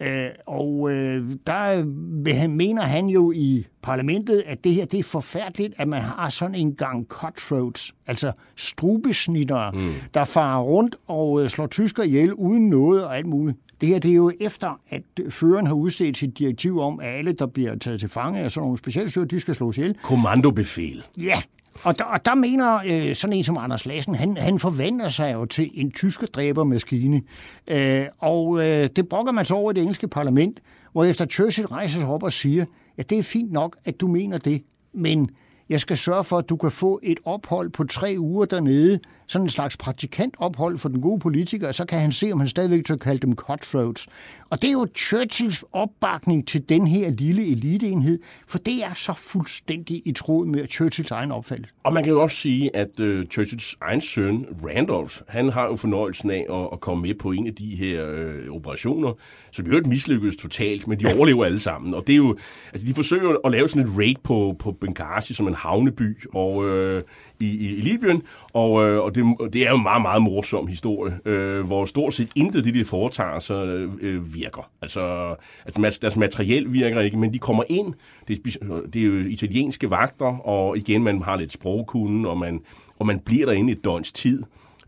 Øh, og øh, der vil han, mener han jo i parlamentet, at det her det er forfærdeligt, at man har sådan en gang cutthroats, altså strubesnitter, mm. der farer rundt og øh, slår tysker ihjel uden noget og alt muligt. Det her det er jo efter, at føreren har udstedt sit direktiv om, at alle, der bliver taget til fange af sådan nogle specialstyrker, de skal slås ihjel. Kommandobefæl. Ja, og der, og der mener øh, sådan en som Anders Lassen, han, han forvandler sig jo til en tyske dræbermaskine. Øh, og øh, det brokker man så over i det engelske parlament, hvor efter Churchill rejser sig op og siger, ja, det er fint nok, at du mener det, men jeg skal sørge for, at du kan få et ophold på tre uger dernede, sådan en slags praktikantophold for den gode politiker, og så kan han se, om han stadigvæk tør kalde dem cutthroats. Og det er jo Churchills opbakning til den her lille eliteenhed, for det er så fuldstændig i tråd med Churchills egen opfattelse. Og man kan jo også sige, at uh, Churchills egen søn, Randolph, han har jo fornøjelsen af at, at komme med på en af de her uh, operationer, som jo ikke mislykkes totalt, men de overlever alle sammen. Og det er jo, altså de forsøger at lave sådan et raid på, på Benghazi som en havneby, og uh, i, i, i Libyen, og, uh, og det, det er jo en meget, meget morsom historie, øh, hvor stort set intet det, de foretager sig, øh, virker. Altså, altså, deres materiel virker ikke, men de kommer ind. Det er, det er jo italienske vagter, og igen, man har lidt sprogkunden, og man, og man bliver derinde et døgns tid.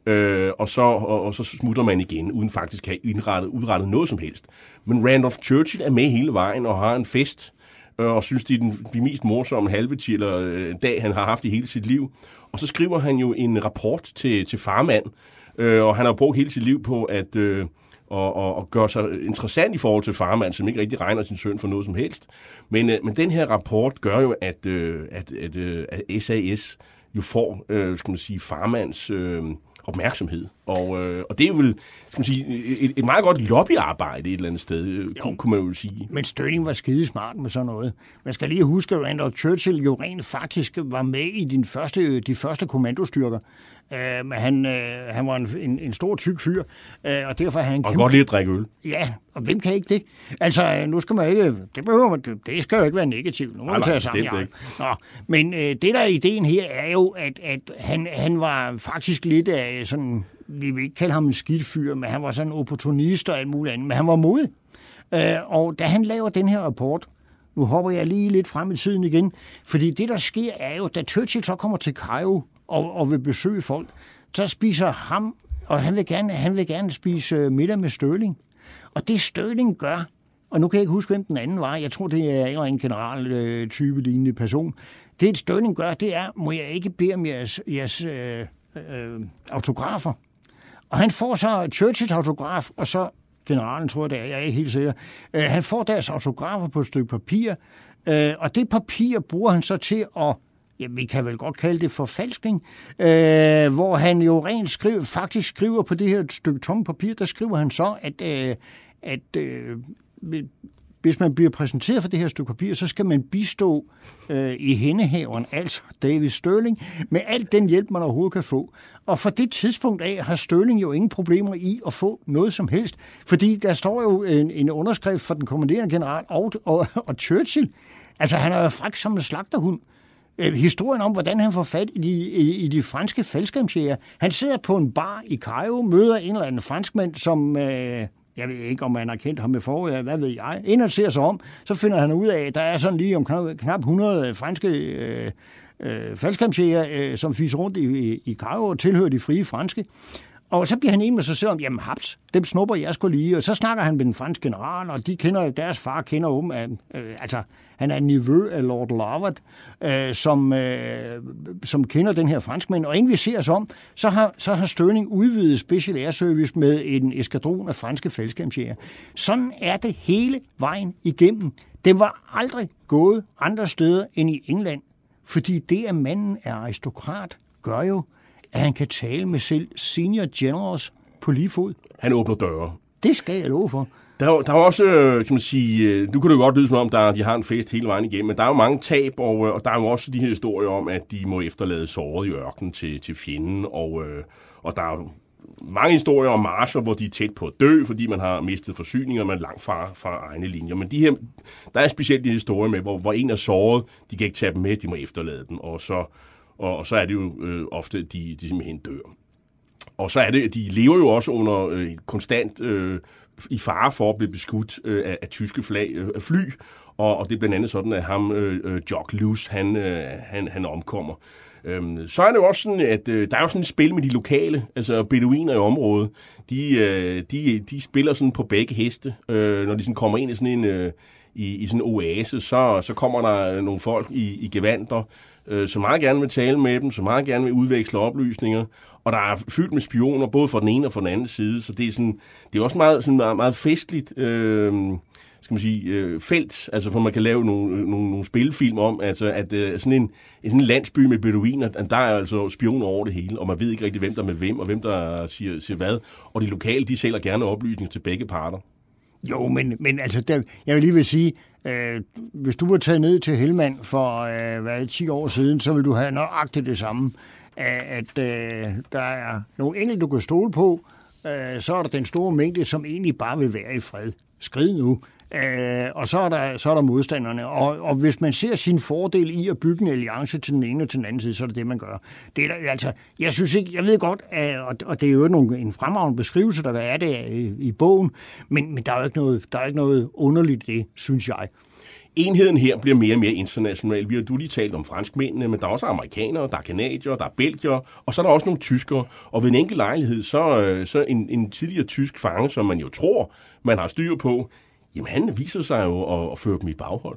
Øh, og, så, og, og så smutter man igen, uden faktisk at have indrettet, udrettet noget som helst. Men Randolph Churchill er med hele vejen og har en fest, Øh, og synes, det er den, de mest morsomme halve eller øh, dag, han har haft i hele sit liv. Og så skriver han jo en rapport til, til farmand, øh, og han har brugt hele sit liv på at... Øh, og, og, og gøre sig interessant i forhold til farmand, som ikke rigtig regner sin søn for noget som helst. Men, øh, men den her rapport gør jo, at, øh, at, at, øh, at SAS jo får, øh, skal man sige, farmands øh, opmærksomhed. Og, øh, og det er vel skal man sige, et, et meget godt lobbyarbejde et eller andet sted, øh, jo. kunne man jo sige. Men Stirling var skide smart med sådan noget. Man skal lige huske, at Randolph Churchill jo rent faktisk var med i din første, de første kommandostyrker. Uh, han, uh, han var en, en, en stor tyk fyr, uh, og derfor har han... Og kæmpe... godt lige at drikke øl. Ja, og hvem kan ikke det? Altså, nu skal man ikke... Det behøver man... Det skal jo ikke være negativt. Nu må man tage sammen. Det, Nå, men uh, det, der er ideen her, er jo, at, at han, han var faktisk lidt af sådan vi vil ikke kalde ham en skidt fyr, men han var sådan en opportunist og alt muligt andet, men han var modig. Øh, og da han laver den her rapport, nu hopper jeg lige lidt frem i tiden igen, fordi det, der sker, er jo, da Churchill så kommer til Cairo og, og vil besøge folk, så spiser ham, og han vil gerne, han vil gerne spise øh, middag med Støling. Og det Støling gør, og nu kan jeg ikke huske, hvem den anden var. Jeg tror, det er en eller anden general-type øh, lignende person. Det, Støling gør, det er, må jeg ikke bede om jeres, jeres øh, øh, autografer? Og han får så Churchills autograf, og så generalen, tror jeg det er, jeg er ikke helt sikker. Øh, han får deres autografer på et stykke papir, øh, og det papir bruger han så til at ja, vi kan vel godt kalde det forfalskning, øh, hvor han jo rent skriver, faktisk skriver på det her stykke tomme papir, der skriver han så, at, øh, at øh, hvis man bliver præsenteret for det her stykke papir, så skal man bistå øh, i hændehaveren, altså David Stirling, med alt den hjælp, man overhovedet kan få. Og for det tidspunkt af har Stirling jo ingen problemer i at få noget som helst, fordi der står jo en, en underskrift fra den kommanderende general og, og, og Churchill. Altså, han er jo frak som en slagterhund. Øh, Øh, historien om, hvordan han får fat i de, i, i de franske faldskærmsjæger. Han sidder på en bar i Cairo, møder en eller anden franskmand, som... Øh, jeg ved ikke, om man har kendt ham i forud, hvad ved jeg. Inden han ser sig om, så finder han ud af, at der er sådan lige om knap 100 franske øh, øh, faldskærmsjæger, øh, som fiser rundt i, i, i Cairo og tilhører de frie franske. Og så bliver han enig med sig selv om, jamen haps, dem snupper jeg skulle lige. Og så snakker han med den franske general, og de kender, deres far kender om, øh, altså, han er en niveau af Lord Lovett, øh, som, øh, som kender den her franskmand. Og inden vi ser os om, så har, så har Støning udvidet Special Air Service med en eskadron af franske fællesskabsjæger. Sådan er det hele vejen igennem. Det var aldrig gået andre steder end i England, fordi det, at manden er aristokrat, gør jo, at han kan tale med selv senior generals på lige fod. Han åbner døre. Det skal jeg love for. Der er, der er også, øh, kan man sige, øh, nu kan det jo godt lyde som om, der, de har en fest hele vejen igennem, men der er jo mange tab, og, øh, og der er jo også de her historier om, at de må efterlade såret i ørkenen til, til fjenden, og, og der er jo mange historier om marcher, hvor de er tæt på at dø, fordi man har mistet forsyninger, man er langt fra, fra egne linjer. Men de her, der er specielt de historier med, hvor, hvor en er såret, de kan ikke tage dem med, de må efterlade dem, og så, og, og så er det jo øh, ofte, de, de simpelthen dør. Og så er det, de lever jo også under øh, konstant øh, i fare for at blive beskudt øh, af, af tyske flag, øh, fly, og, og det er blandt andet sådan, at ham, øh, øh, Jock Luce, han, øh, han, han omkommer. Øhm, så er det jo også sådan, at øh, der er jo sådan et spil med de lokale, altså beduiner i området. De, øh, de, de spiller sådan på begge heste, øh, når de sådan kommer ind i sådan en... Øh, i, i sådan en oase, så, så kommer der nogle folk i, i gevanter, øh, som meget gerne vil tale med dem, som meget gerne vil udveksle oplysninger, og der er fyldt med spioner, både fra den ene og fra den anden side, så det er, sådan, det er også meget, sådan meget, meget festligt øh, skal man sige, øh, felt, altså for man kan lave nogle, øh, nogle, nogle spillefilm om, altså at øh, sådan en, en sådan en landsby med beduiner, der er altså spioner over det hele, og man ved ikke rigtig, hvem der er med hvem, og hvem der siger, siger hvad, og de lokale, de sælger gerne oplysninger til begge parter. Jo, men, men altså, der, jeg vil lige vil sige, øh, hvis du var taget ned til Helmand for øh, hvad, 10 år siden, så vil du have nøjagtigt det samme at øh, der er nogle enkelte, du kan stole på, øh, så er der den store mængde, som egentlig bare vil være i fred. Skrid nu. Øh, og så er, der, så er der modstanderne. Og, og hvis man ser sin fordel i at bygge en alliance til den ene og til den anden side, så er det det, man gør. Det er der, altså, jeg synes ikke, jeg ved godt, at, og, og det er jo nogle, en fremragende beskrivelse, der er det i, i bogen, men, men der er jo ikke noget, der er ikke noget underligt i det, synes jeg. Enheden her bliver mere og mere international. Vi har du lige talt om franskmændene, men der er også amerikanere, der er kanadier, der er belgier, og så er der også nogle tyskere. Og ved en enkelt lejlighed, så, øh, så en, en tidligere tysk fange, som man jo tror, man har styr på, jamen han viser sig jo at, at føre dem i baghold.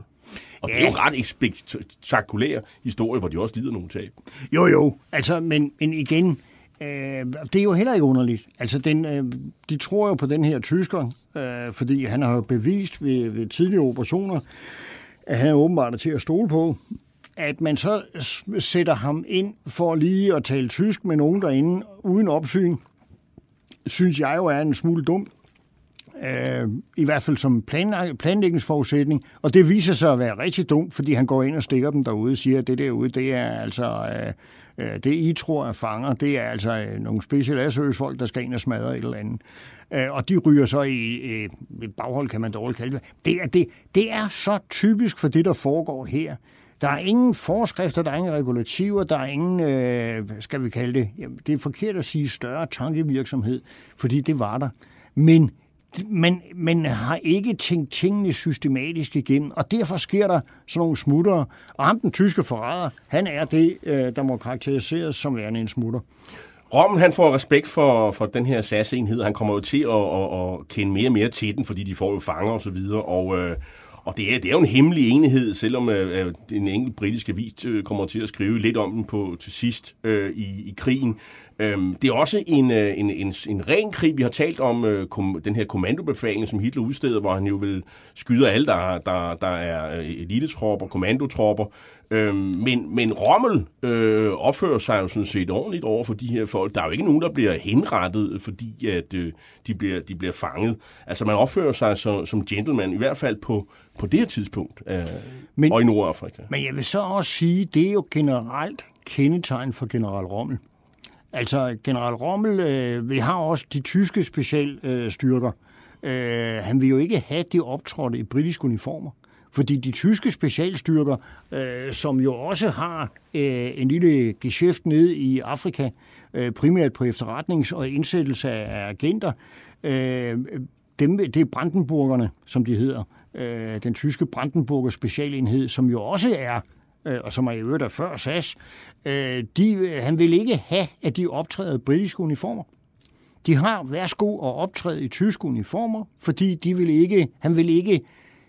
Og ja. det er jo ret spektakulær historie, hvor de også lider nogle tab. Jo, jo. Altså, men, men igen, øh, det er jo heller ikke underligt. Altså, den, øh, de tror jo på den her tysker, øh, fordi han har jo bevist ved, ved tidligere operationer, at han er åbenbart til at stole på, at man så sætter ham ind for lige at tale tysk med nogen derinde uden opsyn, synes jeg jo er en smule dumt. Øh, I hvert fald som plan, planlægningsforudsætning. Og det viser sig at være rigtig dumt, fordi han går ind og stikker dem derude og siger, at det derude, det er altså... Øh, øh det I tror er fanger, det er altså øh, nogle specielle folk, der skal ind og smadre et eller andet. Øh, og de ryger så i øh, baghold, kan man dårligt kalde det. Det er, det, det er så typisk for det, der foregår her. Der er ingen forskrifter, der er ingen regulativer, der er ingen, øh, skal vi kalde det, jamen, det er forkert at sige større tankevirksomhed, fordi det var der. Men man, man har ikke tænkt tingene systematisk igennem, og derfor sker der sådan nogle smutter. Og ham, den tyske forræder, han er det, øh, der må karakteriseres som værende en smutter. Rommen han får respekt for, for den her SAS-enhed. Han kommer jo til at, at, at kende mere og mere til den, fordi de får jo fanger og så videre. Og, øh, og det er, det er jo en hemmelig enhed, selvom øh, øh en enkelt britisk avis øh, kommer til at skrive lidt om den på til sidst øh, i, i krigen. Øhm, det er også en, øh, en, en, en ren krig. Vi har talt om øh, kom, den her kommandobefaling, som Hitler udsteder, hvor han jo vil skyde alle, der, der, der er øh, elitetropper, kommandotropper. Øhm, men, men Rommel øh, opfører sig jo sådan set ordentligt over for de her folk. Der er jo ikke nogen, der bliver henrettet, fordi at, øh, de, bliver, de bliver fanget. Altså man opfører sig som, som gentleman, i hvert fald på, på det her tidspunkt, øh, men, og i Nordafrika. Men jeg vil så også sige, det er jo generelt kendetegn for general Rommel. Altså, general Rommel, øh, vi har også de tyske specialstyrker. Øh, han vil jo ikke have de optrådte i britiske uniformer. Fordi de tyske specialstyrker, øh, som jo også har øh, en lille geschæft nede i Afrika, øh, primært på efterretnings- og indsættelse af agenter, øh, dem, det er Brandenburgerne, som de hedder. Øh, den tyske Brandenburger specialenhed, som jo også er øh, og som er i øvrigt er før SAS, øh, de, øh, han vil ikke have, at de optræder i britiske uniformer. De har værsgo at optræde i tyske uniformer, fordi de vil ikke, han vil ikke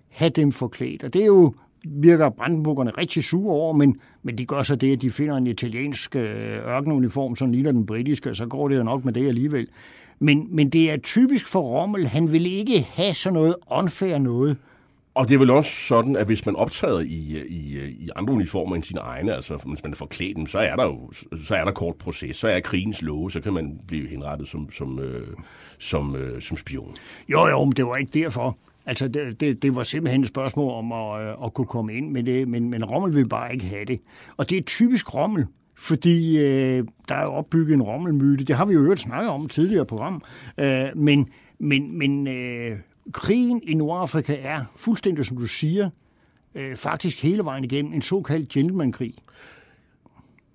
have dem forklædt. Og det er jo virker Brandenburgerne rigtig sure over, men, men de gør så det, at de finder en italiensk øh, ørkenuniform, som ligner den britiske, og så går det jo nok med det alligevel. Men, men det er typisk for Rommel, han vil ikke have sådan noget unfair noget. Og det er vel også sådan, at hvis man optræder i, i, i andre uniformer end sine egne, altså hvis man er forklædt så er der jo så er der kort proces, så er krigens love, så kan man blive henrettet som, som, øh, som, øh, som spion. Jo, jo, men det var ikke derfor. Altså, det, det, det var simpelthen et spørgsmål om at, øh, at kunne komme ind med det, men, men Rommel vil bare ikke have det. Og det er typisk Rommel, fordi øh, der er opbygget en Rommelmyte. Det har vi jo øvrigt snakket om tidligere program. Øh, men men, men øh, krigen i Nordafrika er, fuldstændig som du siger, øh, faktisk hele vejen igennem en såkaldt gentleman-krig.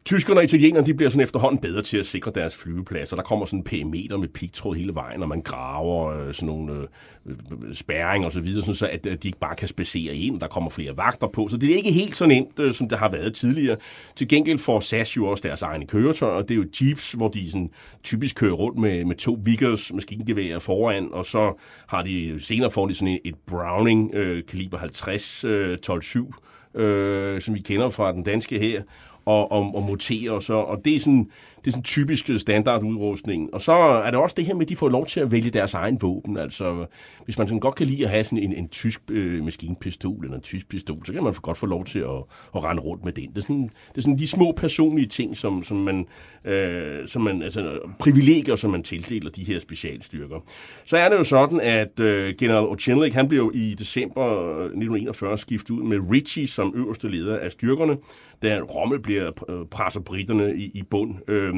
Tyskerne og italienerne de bliver sådan efterhånden bedre til at sikre deres flyvepladser. Der kommer sådan en perimeter med pigtråd hele vejen, og man graver øh, sådan nogle øh, spærring og så videre, sådan så at øh, de ikke bare kan spacere ind. Der kommer flere vagter på, så det er ikke helt så nemt, øh, som det har været tidligere. Til gengæld får SAS jo også deres egne køretøjer. og Det er jo jeeps, hvor de sådan typisk kører rundt med, med to Vickers maskingeværer foran, og så har de senere får de sådan et Browning øh, kaliber 50 øh, 12-7, øh, som vi kender fra den danske her og, og, og mutere og så. Og det er sådan, det er sådan typisk standardudrustning. Og så er det også det her med, at de får lov til at vælge deres egen våben. Altså, hvis man sådan godt kan lide at have sådan en, en tysk øh, maskinpistol eller en tysk pistol, så kan man godt få lov til at, at rende rundt med den. Det er sådan, det er sådan de små personlige ting, som, som man, øh, som man altså, privilegier, som man tildeler de her specialstyrker. Så er det jo sådan, at øh, general O'Chinlik, han blev i december øh, 1941 skiftet ud med Ritchie som øverste leder af styrkerne, da Rommel bliver øh, presser britterne i, i bund. Øh,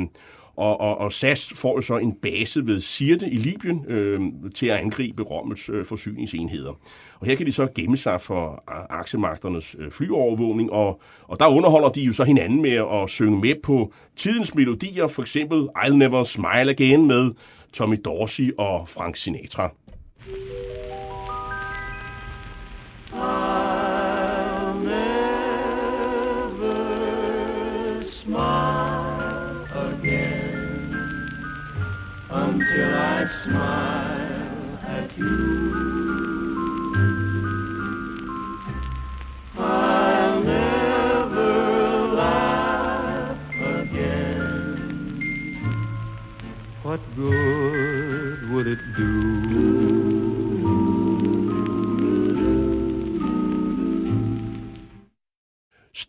og, og, og SAS får jo så en base ved Sirte i Libyen øh, til at angribe Rommels øh, forsyningsenheder. Og her kan de så gemme sig for aksemagternes øh, flyovervågning, og, og der underholder de jo så hinanden med at synge med på tidens melodier, for eksempel I'll Never Smile Again med Tommy Dorsey og Frank Sinatra. Oh. Smile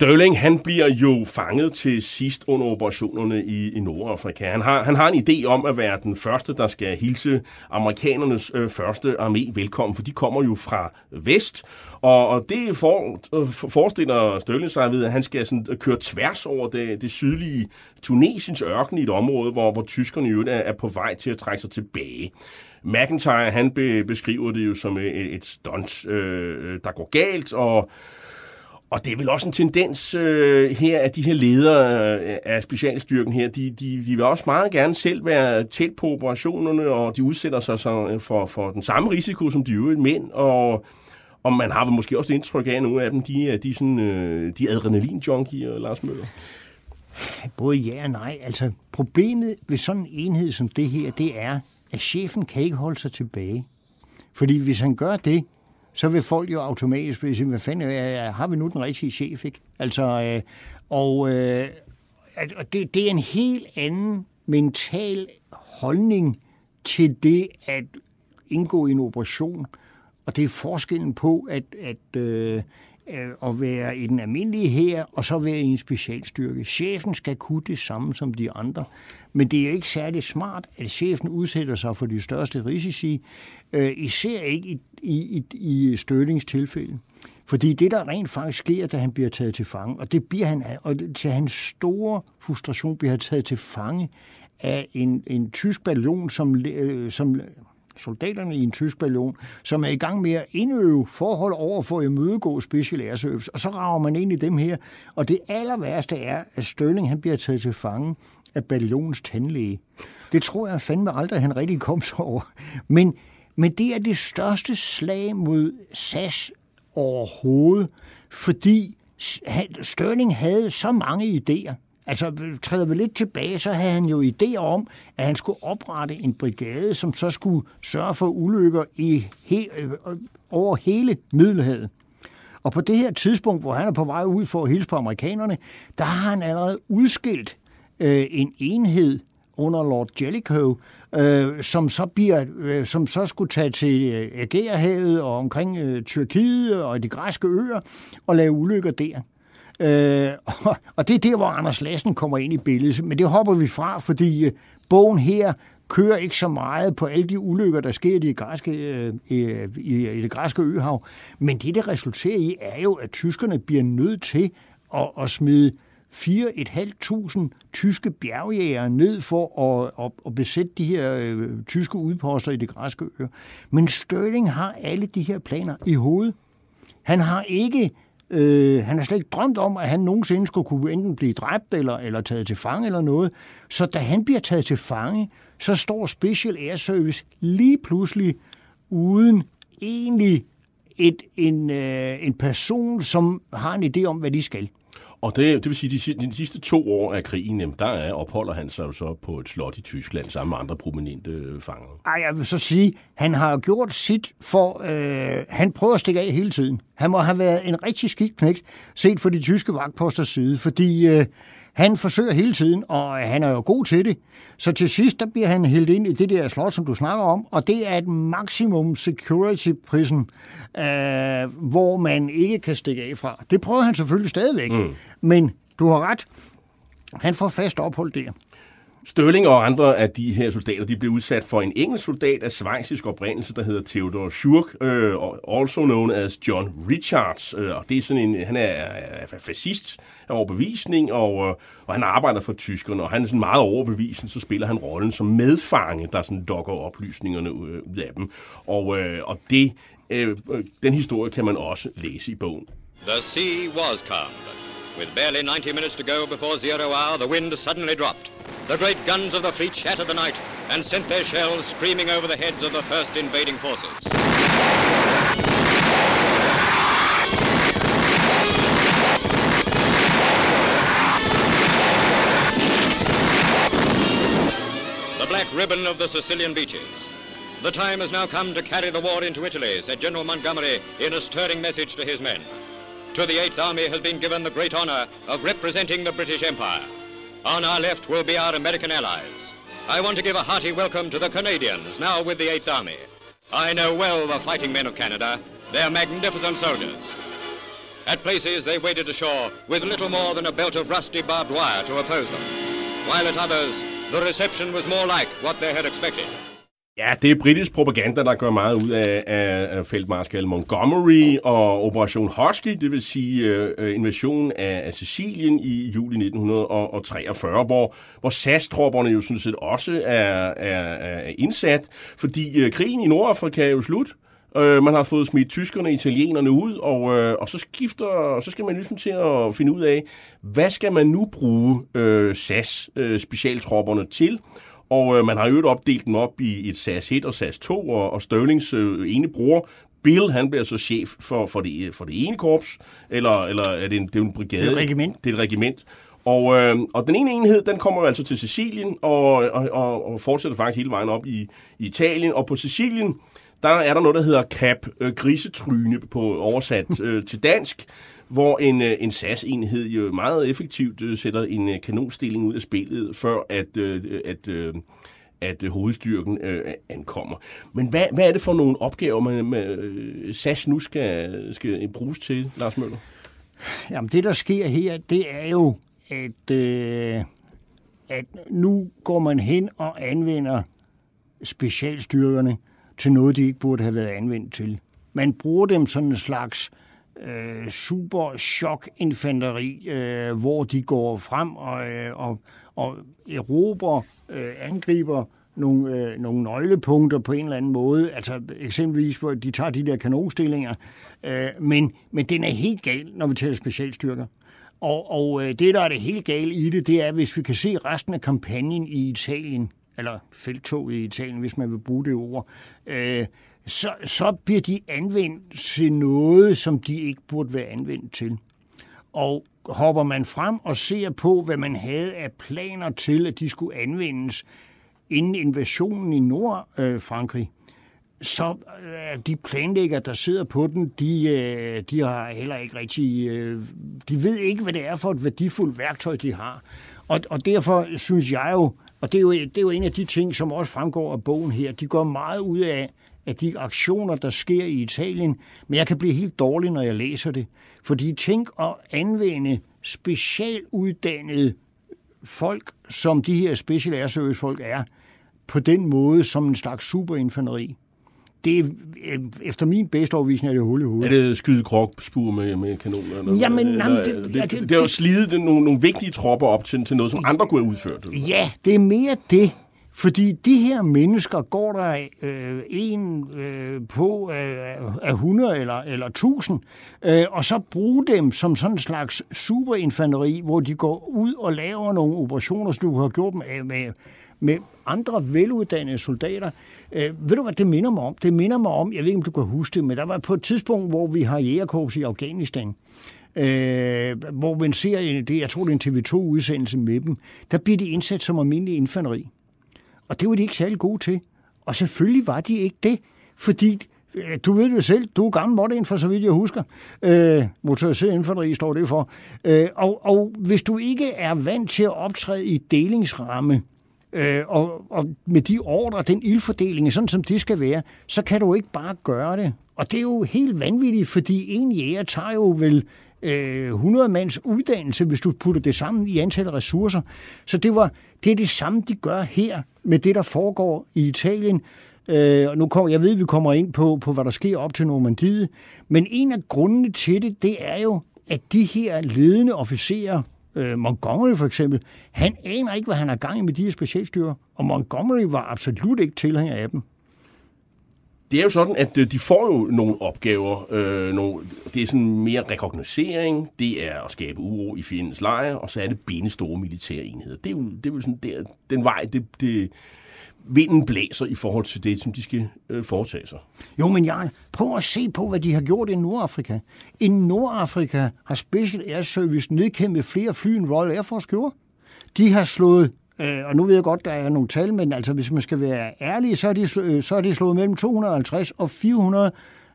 Sterling, han bliver jo fanget til sidst under operationerne i, i Nordafrika. Han har, han har en idé om at være den første, der skal hilse amerikanernes øh, første armé velkommen, for de kommer jo fra vest, og, og det for, øh, forestiller Sterling sig ved, at han skal sådan, øh, køre tværs over det, det sydlige Tunesiens ørken i et område, hvor, hvor tyskerne jo er, er på vej til at trække sig tilbage. McIntyre, han be, beskriver det jo som øh, et, et stunt, øh, øh, der går galt, og og det er vel også en tendens øh, her, at de her ledere øh, af specialstyrken her, de, de, de vil også meget gerne selv være tæt på operationerne, og de udsætter sig så øh, for, for den samme risiko som de øvrige mænd, og, og man har vel måske også indtryk af, at nogle af dem, de er de, sådan, øh, de adrenalin-junkier, Lars Møller. Både ja og nej. Altså, problemet ved sådan en enhed som det her, det er, at chefen kan ikke holde sig tilbage. Fordi hvis han gør det, så vil folk jo automatisk sige, hvad fanden, har vi nu den rigtige chef, ikke? Altså, øh, og øh, det, det er en helt anden mental holdning til det at indgå i en operation. Og det er forskellen på at, at, øh, Øh, at være i den almindelige her, og så være i en specialstyrke. Chefen skal kunne det samme som de andre. Men det er ikke særlig smart, at chefen udsætter sig for de største risici, øh, især ikke i, i, i, i Stølings tilfælde. Fordi det, der rent faktisk sker, da han bliver taget til fange, og det bliver han, og til hans store frustration bliver han taget til fange af en, en tysk ballon, som, øh, som soldaterne i en tysk ballon, som er i gang med at indøve forhold over for at imødegå Special Air Service. Og så rager man ind i dem her. Og det aller værste er, at Stirling han bliver taget til fange af ballonens tandlæge. Det tror jeg fandme aldrig, han rigtig kom så over. Men, men det er det største slag mod SAS overhovedet, fordi Stirling havde så mange idéer. Altså, træder vi lidt tilbage, så havde han jo idéer om, at han skulle oprette en brigade, som så skulle sørge for ulykker i he, øh, over hele Middelhavet. Og på det her tidspunkt, hvor han er på vej ud for at hilse på amerikanerne, der har han allerede udskilt øh, en enhed under Lord Jellicoe, øh, som, så bliver, øh, som så skulle tage til øh, Ægæerhavet og omkring øh, Tyrkiet og de græske øer og lave ulykker der. Øh, og, og det er der, hvor Anders Lassen kommer ind i billedet. Men det hopper vi fra, fordi øh, bogen her kører ikke så meget på alle de ulykker, der sker i det græske, øh, i, i det græske øhav. Men det, det resulterer i, er jo, at tyskerne bliver nødt til at, at smide 4.500 tyske bjergjægere ned for at, at, at besætte de her øh, tyske udposter i det græske øer. Men Stirling har alle de her planer i hovedet. Han har ikke Øh, han har slet ikke drømt om, at han nogensinde skulle kunne enten blive dræbt eller, eller taget til fange eller noget. Så da han bliver taget til fange, så står Special Air Service lige pludselig uden egentlig et, en, øh, en person, som har en idé om, hvad de skal. Og det, det vil sige, at de, de sidste to år af krigen, jamen, der er, opholder han sig jo så på et slot i Tyskland sammen med andre prominente øh, fanger. Ej, jeg vil så sige, han har gjort sit for... Øh, han prøver at stikke af hele tiden. Han må have været en rigtig skidt knægt, set for de tyske vagtposters side, fordi øh, han forsøger hele tiden, og han er jo god til det. Så til sidst, der bliver han hældt ind i det der slot, som du snakker om, og det er et maximum security prison, øh, hvor man ikke kan stikke af fra. Det prøver han selvfølgelig stadigvæk, mm. men du har ret. Han får fast ophold der. Stølling og andre af de her soldater, de blev udsat for en engelsk soldat af svejsisk oprindelse, der hedder Theodor Schurk, øh, also known as John Richards. Øh, og det er sådan en, han er, er fascist af overbevisning, og, øh, og han arbejder for tyskerne, og han er sådan meget overbevisende, så spiller han rollen som medfange, der sådan dokker oplysningerne øh, ud af dem. Og, øh, og det, øh, øh, den historie kan man også læse i bogen. The sea was calm. With barely 90 minutes to go before zero hour, the wind suddenly dropped. The great guns of the fleet shattered the night and sent their shells screaming over the heads of the first invading forces. The black ribbon of the Sicilian beaches. The time has now come to carry the war into Italy, said General Montgomery in a stirring message to his men to the 8th Army has been given the great honor of representing the British Empire. On our left will be our American allies. I want to give a hearty welcome to the Canadians, now with the 8th Army. I know well the fighting men of Canada. They're magnificent soldiers. At places they waded ashore with little more than a belt of rusty barbed wire to oppose them, while at others the reception was more like what they had expected. Ja, det er britisk propaganda, der gør meget ud af, af, af feltmarskal Montgomery og Operation Husky, det vil sige øh, øh invasionen af, af Sicilien i juli 1943, hvor, hvor SAS-tropperne jo sådan set også er, er, er indsat, fordi øh, krigen i Nordafrika er jo slut. Øh, man har fået smidt tyskerne og italienerne ud, og, øh, og så skifter, så skal man ligesom til at finde ud af, hvad skal man nu bruge øh, SAS øh, specialtropperne til? Og øh, man har jo opdelt dem op i et SAS 1 og SAS 2, og, og Sterlings øh, ene bror, Bill, han bliver så chef for, for, det, for det ene korps, eller, eller er det en, det er en brigade? Det er et regiment. Det er et regiment. Og, øh, og den ene enhed, den kommer jo altså til Sicilien, og, og, og, og fortsætter faktisk hele vejen op i, i Italien. Og på Sicilien, der er der noget, der hedder Cap øh, Grisetryne på oversat øh, til dansk, hvor en, øh, en SAS-enhed jo meget effektivt øh, sætter en øh, kanonstilling ud af spillet, før at, at, at, at hovedstyrken øh, ankommer. Men hvad, hvad er det for nogle opgaver, man med, SAS nu skal, skal bruges til, Lars Møller? Jamen det, der sker her, det er jo, at, øh, at nu går man hen og anvender specialstyrkerne til noget, de ikke burde have været anvendt til. Man bruger dem sådan en slags øh, Øh, super chok infanteri, øh, hvor de går frem og, øh, og, og erobrer, øh, angriber nogle, øh, nogle nøglepunkter på en eller anden måde. Altså eksempelvis, hvor de tager de der kanonstillinger. Øh, men, men den er helt gal, når vi taler specialstyrker. Og, og øh, det, der er det helt gale i det, det er, hvis vi kan se resten af kampagnen i Italien, eller feltog i Italien, hvis man vil bruge det ord, øh, så, så bliver de anvendt til noget, som de ikke burde være anvendt til. Og hopper man frem og ser på, hvad man havde af planer til, at de skulle anvendes inden invasionen i Nordfrankrig, øh, så øh, de planlægger, der sidder på den, de, øh, de har heller ikke rigtig... Øh, de ved ikke, hvad det er for et værdifuldt værktøj, de har. Og, og derfor synes jeg jo, og det er, jo, det er jo en af de ting, som også fremgår af bogen her, de går meget ud af, af de aktioner, der sker i Italien, men jeg kan blive helt dårlig, når jeg læser det. Fordi tænk at anvende specialuddannede folk, som de her special air service folk er, på den måde som en slags superinfanteri. Det er, efter min bedste overvisning er det hul i hovedet. Er det skyde krogspur med, med kanoner? Eller, Jamen, eller, jamen, det, det, ja, det, det, det, er jo slidet nogle, nogle vigtige tropper op til, til noget, som andre kunne have udført. Ja, det er mere det. Fordi de her mennesker går der øh, en øh, på øh, af 100 eller, eller 1000, øh, og så bruge dem som sådan en slags superinfanteri, hvor de går ud og laver nogle operationer, som du har gjort med, med, med andre veluddannede soldater. Øh, ved du, hvad det minder mig om? Det minder mig om, jeg ved ikke, om du kan huske det, men der var på et tidspunkt, hvor vi har jægerkorps i Afghanistan, øh, hvor man ser, det, jeg tror, det er en TV2-udsendelse med dem, der bliver de indsat som almindelig infanteri. Og det var de ikke særlig gode til. Og selvfølgelig var de ikke det, fordi øh, du ved jo selv, du er gammel måtte for så vidt jeg husker. Øh, motoriseret infanteri står det for. Øh, og, og hvis du ikke er vant til at optræde i delingsramme, øh, og, og med de ordre, den ildfordeling, sådan som det skal være, så kan du ikke bare gøre det. Og det er jo helt vanvittigt, fordi en jæger tager jo vel øh, 100 mands uddannelse, hvis du putter det sammen i antal af ressourcer. Så det, var, det er det samme, de gør her med det, der foregår i Italien. Øh, og nu kommer, jeg ved, at vi kommer ind på, på, hvad der sker op til Normandiet, men en af grundene til det, det er jo, at de her ledende officerer, øh, Montgomery for eksempel, han aner ikke, hvad han har gang i med de her specialstyrer, og Montgomery var absolut ikke tilhænger af dem. Det er jo sådan, at øh, de får jo nogle opgaver. Øh, nogle, det er sådan mere rekognosering, det er at skabe uro i fjendens lejre, og så er det binde store militære enheder. Det er jo, det er jo sådan der, den vej, det, det, vinden blæser i forhold til det, som de skal øh, foretage sig. Jo, men jeg prøv at se på, hvad de har gjort i Nordafrika. I Nordafrika har Special Air Service nedkæmpet flere fly end Royal Air Force gjorde. De har slået Øh, og nu ved jeg godt, der er nogle tal, men altså, hvis man skal være ærlig, så er de, øh, så er de slået mellem 250 og 400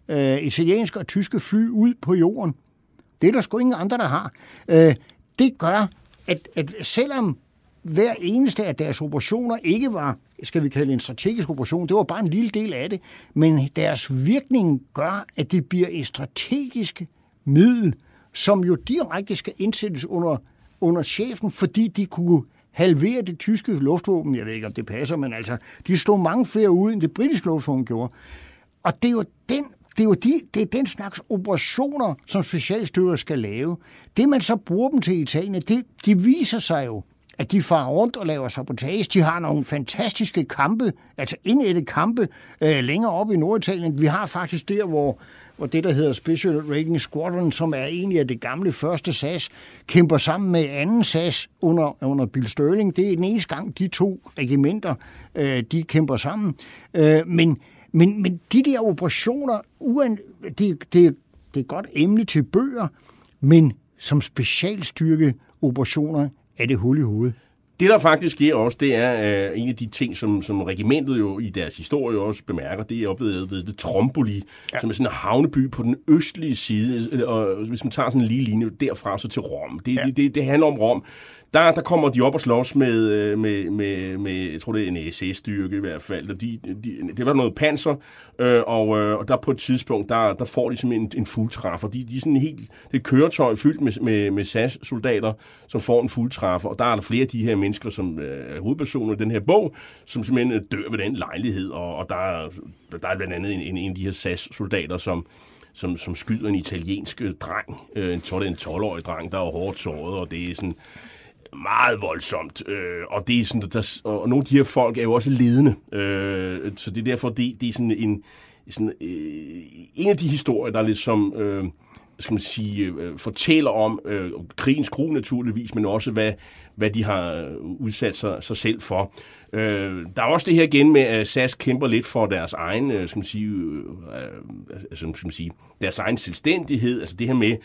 øh, italienske og tyske fly ud på jorden. Det er der sgu ingen andre, der har. Øh, det gør, at, at selvom hver eneste af deres operationer ikke var, skal vi kalde en strategisk operation, det var bare en lille del af det, men deres virkning gør, at det bliver et strategisk middel, som jo direkte skal indsættes under, under chefen, fordi de kunne halvere det tyske luftvåben. Jeg ved ikke, om det passer, men altså, de stod mange flere ud, end det britiske luftvåben gjorde. Og det er jo den det er jo de, det er den slags operationer, som specialstyrker skal lave. Det, man så bruger dem til i Italien, det, de viser sig jo, at de farer rundt og laver sabotage. De har nogle fantastiske kampe, altså indætte kampe øh, længere oppe i Norditalien. Vi har faktisk der, hvor, hvor det, der hedder Special Rating Squadron, som er egentlig af det gamle første SAS, kæmper sammen med anden SAS under, under Bill Sterling. Det er den eneste gang, de to regimenter, øh, de kæmper sammen. Øh, men, men, men de der operationer, uan, det, det, det er godt emne til bøger, men som specialstyrke operationer er det hul i hovedet. Det, der faktisk sker også, det er uh, en af de ting, som, som regimentet jo i deres historie også bemærker, det er oppe ved, ved Tromboli, ja. som er sådan en havneby på den østlige side, og hvis man tager sådan en lige linje derfra så til Rom. Det, ja. det, det, det handler om Rom der, der kommer de op og slås med, øh, med, med, med jeg tror det er en SS-styrke i hvert fald. De, de, det var noget panser, øh, og, øh, og der på et tidspunkt, der, der får de simpelthen en, en fuldtræffer. De, de er sådan helt, det er et køretøj fyldt med, med, med SAS-soldater, som får en fuldtræffer, og der er der flere af de her mennesker, som øh, er hovedpersoner i den her bog, som simpelthen øh, dør ved den lejlighed, og, og der, er, der er blandt andet en, en, en af de her SAS-soldater, som som, som skyder en italiensk dreng, øh, en, en 12-årig dreng, der er hårdt såret, og det er sådan, meget voldsomt. Øh, og det er sådan, der, og nogle af de her folk er jo også ledende. Øh, så det er derfor, det, det er sådan en, sådan, øh, en af de historier, der er lidt som... Øh, skal man sige, øh, fortæller om øh, krigens gru naturligvis, men også hvad, hvad de har udsat sig, sig selv for. Øh, der er også det her igen med, at SAS kæmper lidt for deres egen, øh, skal man sige, øh, øh, altså, skal man sige, deres egen selvstændighed. Altså det her med,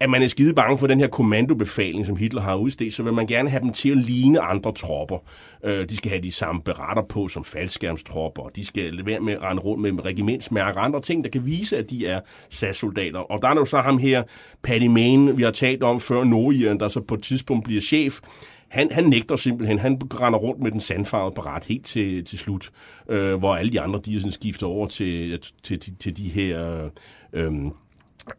at man er skide bange for den her kommandobefaling, som Hitler har udstedt, så vil man gerne have dem til at ligne andre tropper. Øh, de skal have de samme beretter på som faldskærmstropper, og de skal være med at rende rundt med regimentsmærker og andre ting, der kan vise, at de er SAS-soldater. Og der er jo så ham her, Paddy Mayne, vi har talt om før, Nordiren, der så på et tidspunkt bliver chef. Han, han nægter simpelthen. Han render rundt med den sandfarvede beret helt til, til slut, øh, hvor alle de andre, de er sådan skifter over til, til, til, til de her... Øh,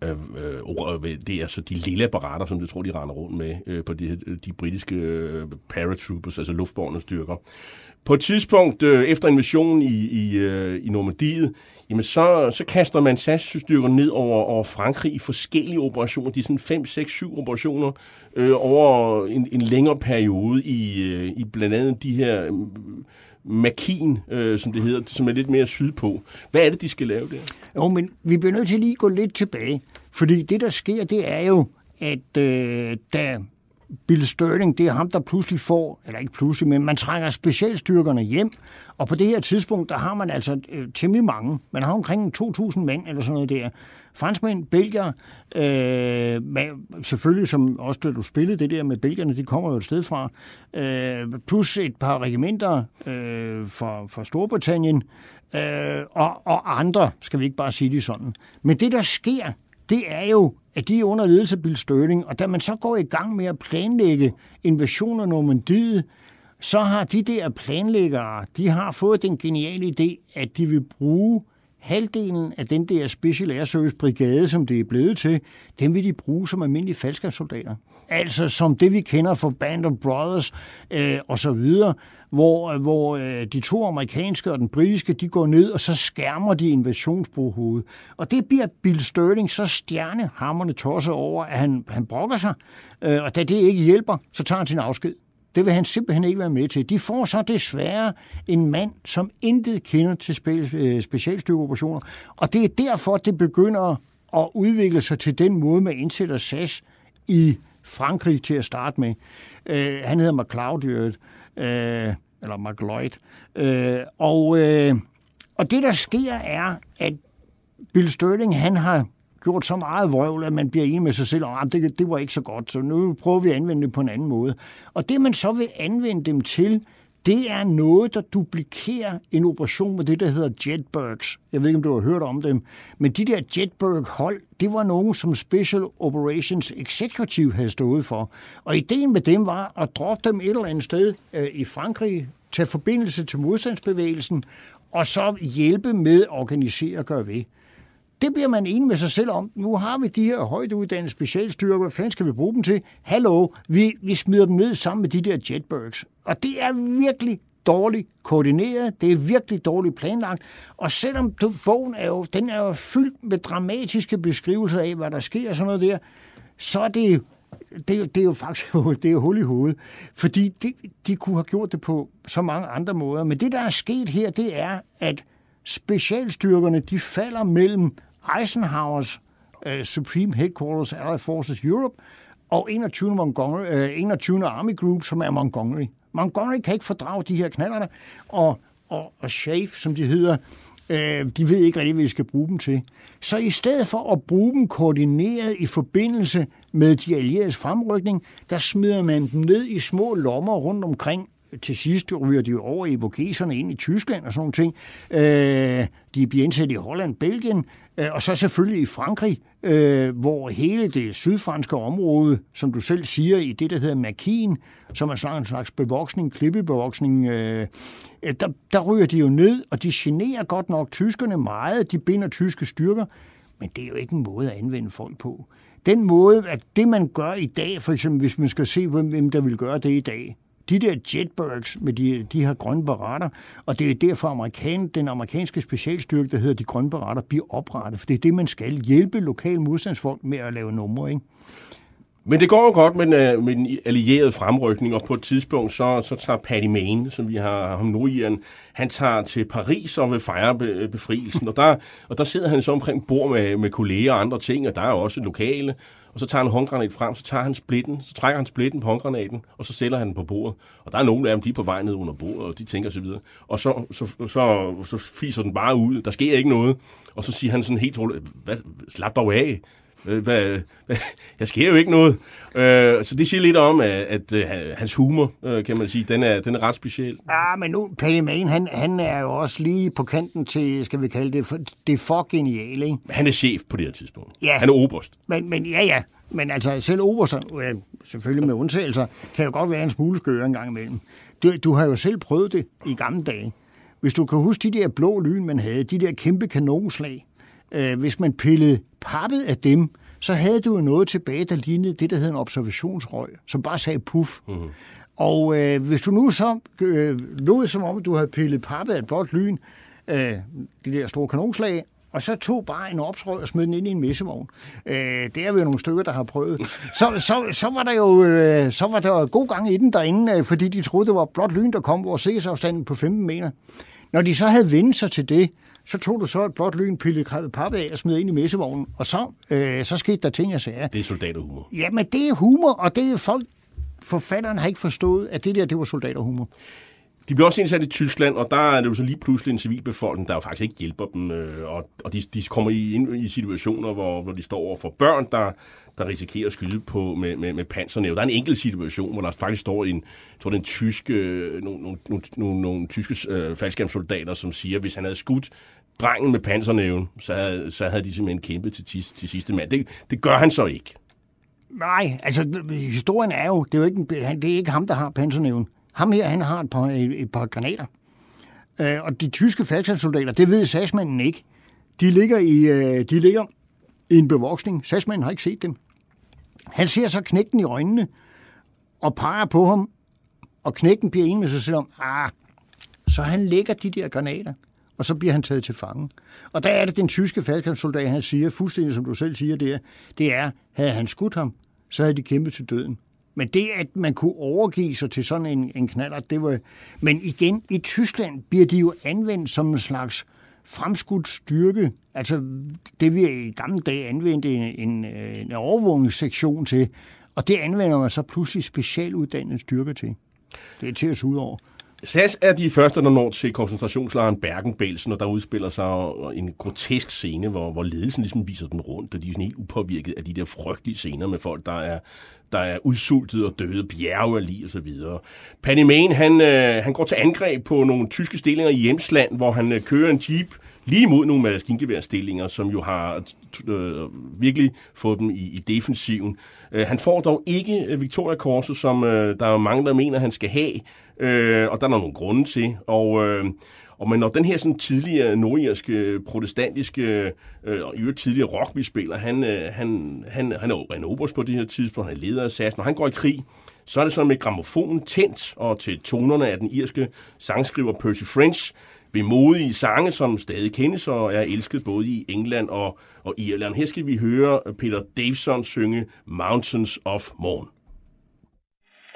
Øh, øh, det er så de lille apparater, som du tror, de render rundt med øh, på de, de britiske øh, paratroopers, altså luftborne styrker. På et tidspunkt øh, efter invasionen i, i, øh, i Normandiet, jamen så, så kaster man SAS-styrker ned over, over Frankrig i forskellige operationer. De er sådan 5, 6, 7 operationer øh, over en, en længere periode i, øh, i blandt andet de her øh, Makin, øh, som det hedder, som er lidt mere sydpå. Hvad er det, de skal lave der? Jo, men vi bliver nødt til lige at gå lidt tilbage. Fordi det, der sker, det er jo, at øh, da Bill Sterling, det er ham, der pludselig får, eller ikke pludselig, men man trænger specialstyrkerne hjem, og på det her tidspunkt, der har man altså øh, temmelig mange. Man har omkring 2.000 mænd eller sådan noget der. Franskmænd, belgier, øh, med, selvfølgelig som også da du spillede det der med belgierne, de kommer jo et sted fra, øh, plus et par regimenter øh, fra, fra Storbritannien, øh, og, og andre, skal vi ikke bare sige det sådan. Men det, der sker, det er jo, at de er under ledelse af Bill Sterling, og da man så går i gang med at planlægge invasion af Normandiet, så har de der planlæggere, de har fået den geniale idé, at de vil bruge halvdelen af den der Special Air Service brigade, som det er blevet til, den vil de bruge som almindelige faldskabssoldater. Altså som det, vi kender fra Band of Brothers øh, og så videre, hvor, øh, hvor øh, de to amerikanske og den britiske, de går ned, og så skærmer de invasionsbrohovedet. Og det bliver Bill Sterling så stjernehammerne tosset over, at han, han brokker sig, øh, og da det ikke hjælper, så tager han sin afsked. Det vil han simpelthen ikke være med til. De får så desværre en mand, som intet kender til spe, øh, specialstyrkeoperationer. Og det er derfor, det begynder at udvikle sig til den måde, man indsætter SAS i Frankrig til at starte med. Øh, han hedder McLeod øh, eller McLeod. Øh, og, øh, og det, der sker, er, at Bill Sterling, han har gjort så meget vrøvl, at man bliver enig med sig selv om, at det, det var ikke så godt, så nu prøver vi at anvende det på en anden måde. Og det, man så vil anvende dem til, det er noget, der duplikerer en operation med det, der hedder jetbergs. Jeg ved ikke, om du har hørt om dem. Men de der jetberg-hold, det var nogen, som Special Operations Executive havde stået for. Og ideen med dem var at droppe dem et eller andet sted øh, i Frankrig, tage forbindelse til modstandsbevægelsen, og så hjælpe med at organisere og gøre ved. Det bliver man enig med sig selv om. Nu har vi de her højt uddannede specialstyrker. Hvad fanden skal vi bruge dem til? Hallo, vi, vi smider dem ned sammen med de der jetbergs. Og det er virkelig dårligt koordineret, det er virkelig dårligt planlagt, og selvom du, bogen er jo, den er jo fyldt med dramatiske beskrivelser af, hvad der sker og sådan noget der, så er det det, det er jo faktisk det er jo hul i hovedet. Fordi de, de kunne have gjort det på så mange andre måder. Men det, der er sket her, det er, at specialstyrkerne, de falder mellem Eisenhowers øh, Supreme Headquarters Allied Forces Europe og 21. Montgomery, øh, 21. Army Group, som er Montgomery. Montgomery kan ikke fordrage de her knallerne, og, og, og SHAFE, som de hedder, øh, de ved ikke rigtig, hvad vi skal bruge dem til. Så i stedet for at bruge dem koordineret i forbindelse med de allieredes fremrykning, der smider man dem ned i små lommer rundt omkring til sidst ryger de over i vokeserne ind i Tyskland og sådan nogle ting. Øh, de bliver indsat i Holland, Belgien, øh, og så selvfølgelig i Frankrig, øh, hvor hele det sydfranske område, som du selv siger, i det, der hedder Makin, som er en slags bevoksning, klippebevoksning, øh, øh, der, der ryger de jo ned, og de generer godt nok tyskerne meget, de binder tyske styrker, men det er jo ikke en måde at anvende folk på. Den måde, at det man gør i dag, for eksempel hvis man skal se, hvem der vil gøre det i dag, de der jetbergs med de, de her grønne barater, og det er derfor amerikan, den amerikanske specialstyrke, der hedder de grønne barater, bliver oprettet, for det er det, man skal hjælpe lokale modstandsfolk med at lave numre, ikke? Men det går jo godt med, øh, med den allierede fremrykning, og på et tidspunkt, så, så tager Paddy Main, som vi har ham nordiren, han tager til Paris og vil fejre øh, befrielsen, og der, og der sidder han så omkring bord med, med kolleger og andre ting, og der er også lokale, og så tager han håndgranat frem, så tager han splitten, så trækker han splitten på håndgranaten, og så sætter han den på bordet. Og der er nogle af dem, de er på vej ned under bordet, og de tænker så videre. Og så, så, så, så fiser den bare ud. Der sker ikke noget. Og så siger han sådan helt roligt, slap dog af. Hvad, hvad, jeg sker jo ikke noget. Øh, så det siger lidt om, at, at, at hans humor, øh, kan man sige, den er, den er ret speciel. Ja, men nu, Penny Main, han, han er jo også lige på kanten til, skal vi kalde det, for, det er for geniale, ikke? Han er chef på det her tidspunkt. Ja. Han er oberst. Men, men ja, ja. Men altså, selv oberster, selvfølgelig med undtagelser, kan jo godt være en smule skøre en gang imellem. Du, du har jo selv prøvet det i gamle dage. Hvis du kan huske de der blå lyn, man havde, de der kæmpe kanonslag, øh, hvis man pillede pappet af dem, så havde du jo noget tilbage, der lignede det, der hedder en observationsrøg, som bare sagde puff. Mm-hmm. Og øh, hvis du nu så øh, lod som om, du havde pillet pappet af et blåt lyn, øh, de der store kanonslag, og så tog bare en opsrøg og smed den ind i en messevogn. Øh, det er vi jo nogle stykker, der har prøvet. Så, så, så var der jo øh, så var der god gang i den derinde, øh, fordi de troede, det var blåt lyn, der kom, hvor sikkerhedsafstanden på 15 meter. Når de så havde vendt sig til det, så tog du så et blåt lyn, pillet pap af og smed ind i messevognen, og så, øh, så skete der ting, jeg sagde. Det er soldaterhumor. Ja, men det er humor, og det er folk, forfatteren har ikke forstået, at det der, det var soldaterhumor. De bliver også indsat i Tyskland, og der er det jo så lige pludselig en civilbefolkning, der jo faktisk ikke hjælper dem, øh, og, og de, de kommer i, ind i situationer, hvor, hvor de står over for børn, der, der risikerer at skyde på med, med, med pansernæv. Der er en enkelt situation, hvor der faktisk står en, jeg tror, det er en tysk, øh, nogle, nogle, nogle, nogle, nogle tyske øh, faldskærmssoldater, som siger, at hvis han havde skudt drengen med pansernæven, så så havde de simpelthen kæmpet til, til, til sidste mand. Det, det gør han så ikke. Nej, altså historien er jo, det er jo ikke, det er ikke ham, der har pansernæven. Ham her, han har et par, et, et par granater. Øh, og de tyske faldskabssoldater, det ved sagsmanden ikke. De ligger i, øh, de ligger i en bevoksning. Sagsmanden har ikke set dem. Han ser så knægten i øjnene og peger på ham, og knægten bliver enig med sig selv om, ah, så han lægger de der granater og så bliver han taget til fange. Og der er det den tyske faldkampssoldat, han siger, fuldstændig som du selv siger det det er, havde han skudt ham, så havde de kæmpet til døden. Men det, at man kunne overgive sig til sådan en, en knaller, det var... Men igen, i Tyskland bliver de jo anvendt som en slags fremskudt styrke. Altså det, vi i gamle dage anvendte en, en, en overvågningssektion til, og det anvender man så pludselig specialuddannet styrke til. Det er til at ud over. SAS er de første, der når til koncentrationslejren Bergen-Belsen, og der udspiller sig en grotesk scene, hvor, hvor ledelsen ligesom viser den rundt, og de er sådan helt upåvirket af de der frygtelige scener med folk, der er, der er udsultet og døde, bjerge af lige og så videre. Paddy Main, han, øh, han går til angreb på nogle tyske stillinger i Hjemsland, hvor han øh, kører en jeep lige mod nogle maskingeværstillinger, som jo har øh, virkelig fået dem i, i defensiven. Øh, han får dog ikke øh, Victoria Korset, som øh, der er mange, der mener, han skal have, øh, og der er nogle grunde til. Og, øh, og men når den her sådan tidligere nordirske, protestantiske øh, og i øvrigt tidligere rugbyspiller, han, øh, han, han, han er en oberst på det her tidspunkt, han er leder af SAS, når han går i krig, så er det sådan med gramofonen tændt, og til tonerne af den irske sangskriver Percy French, vemodige sange, som stadig kendes og er elsket både i England og, og Irland. Her skal vi høre Peter Davison synge Mountains of Morn.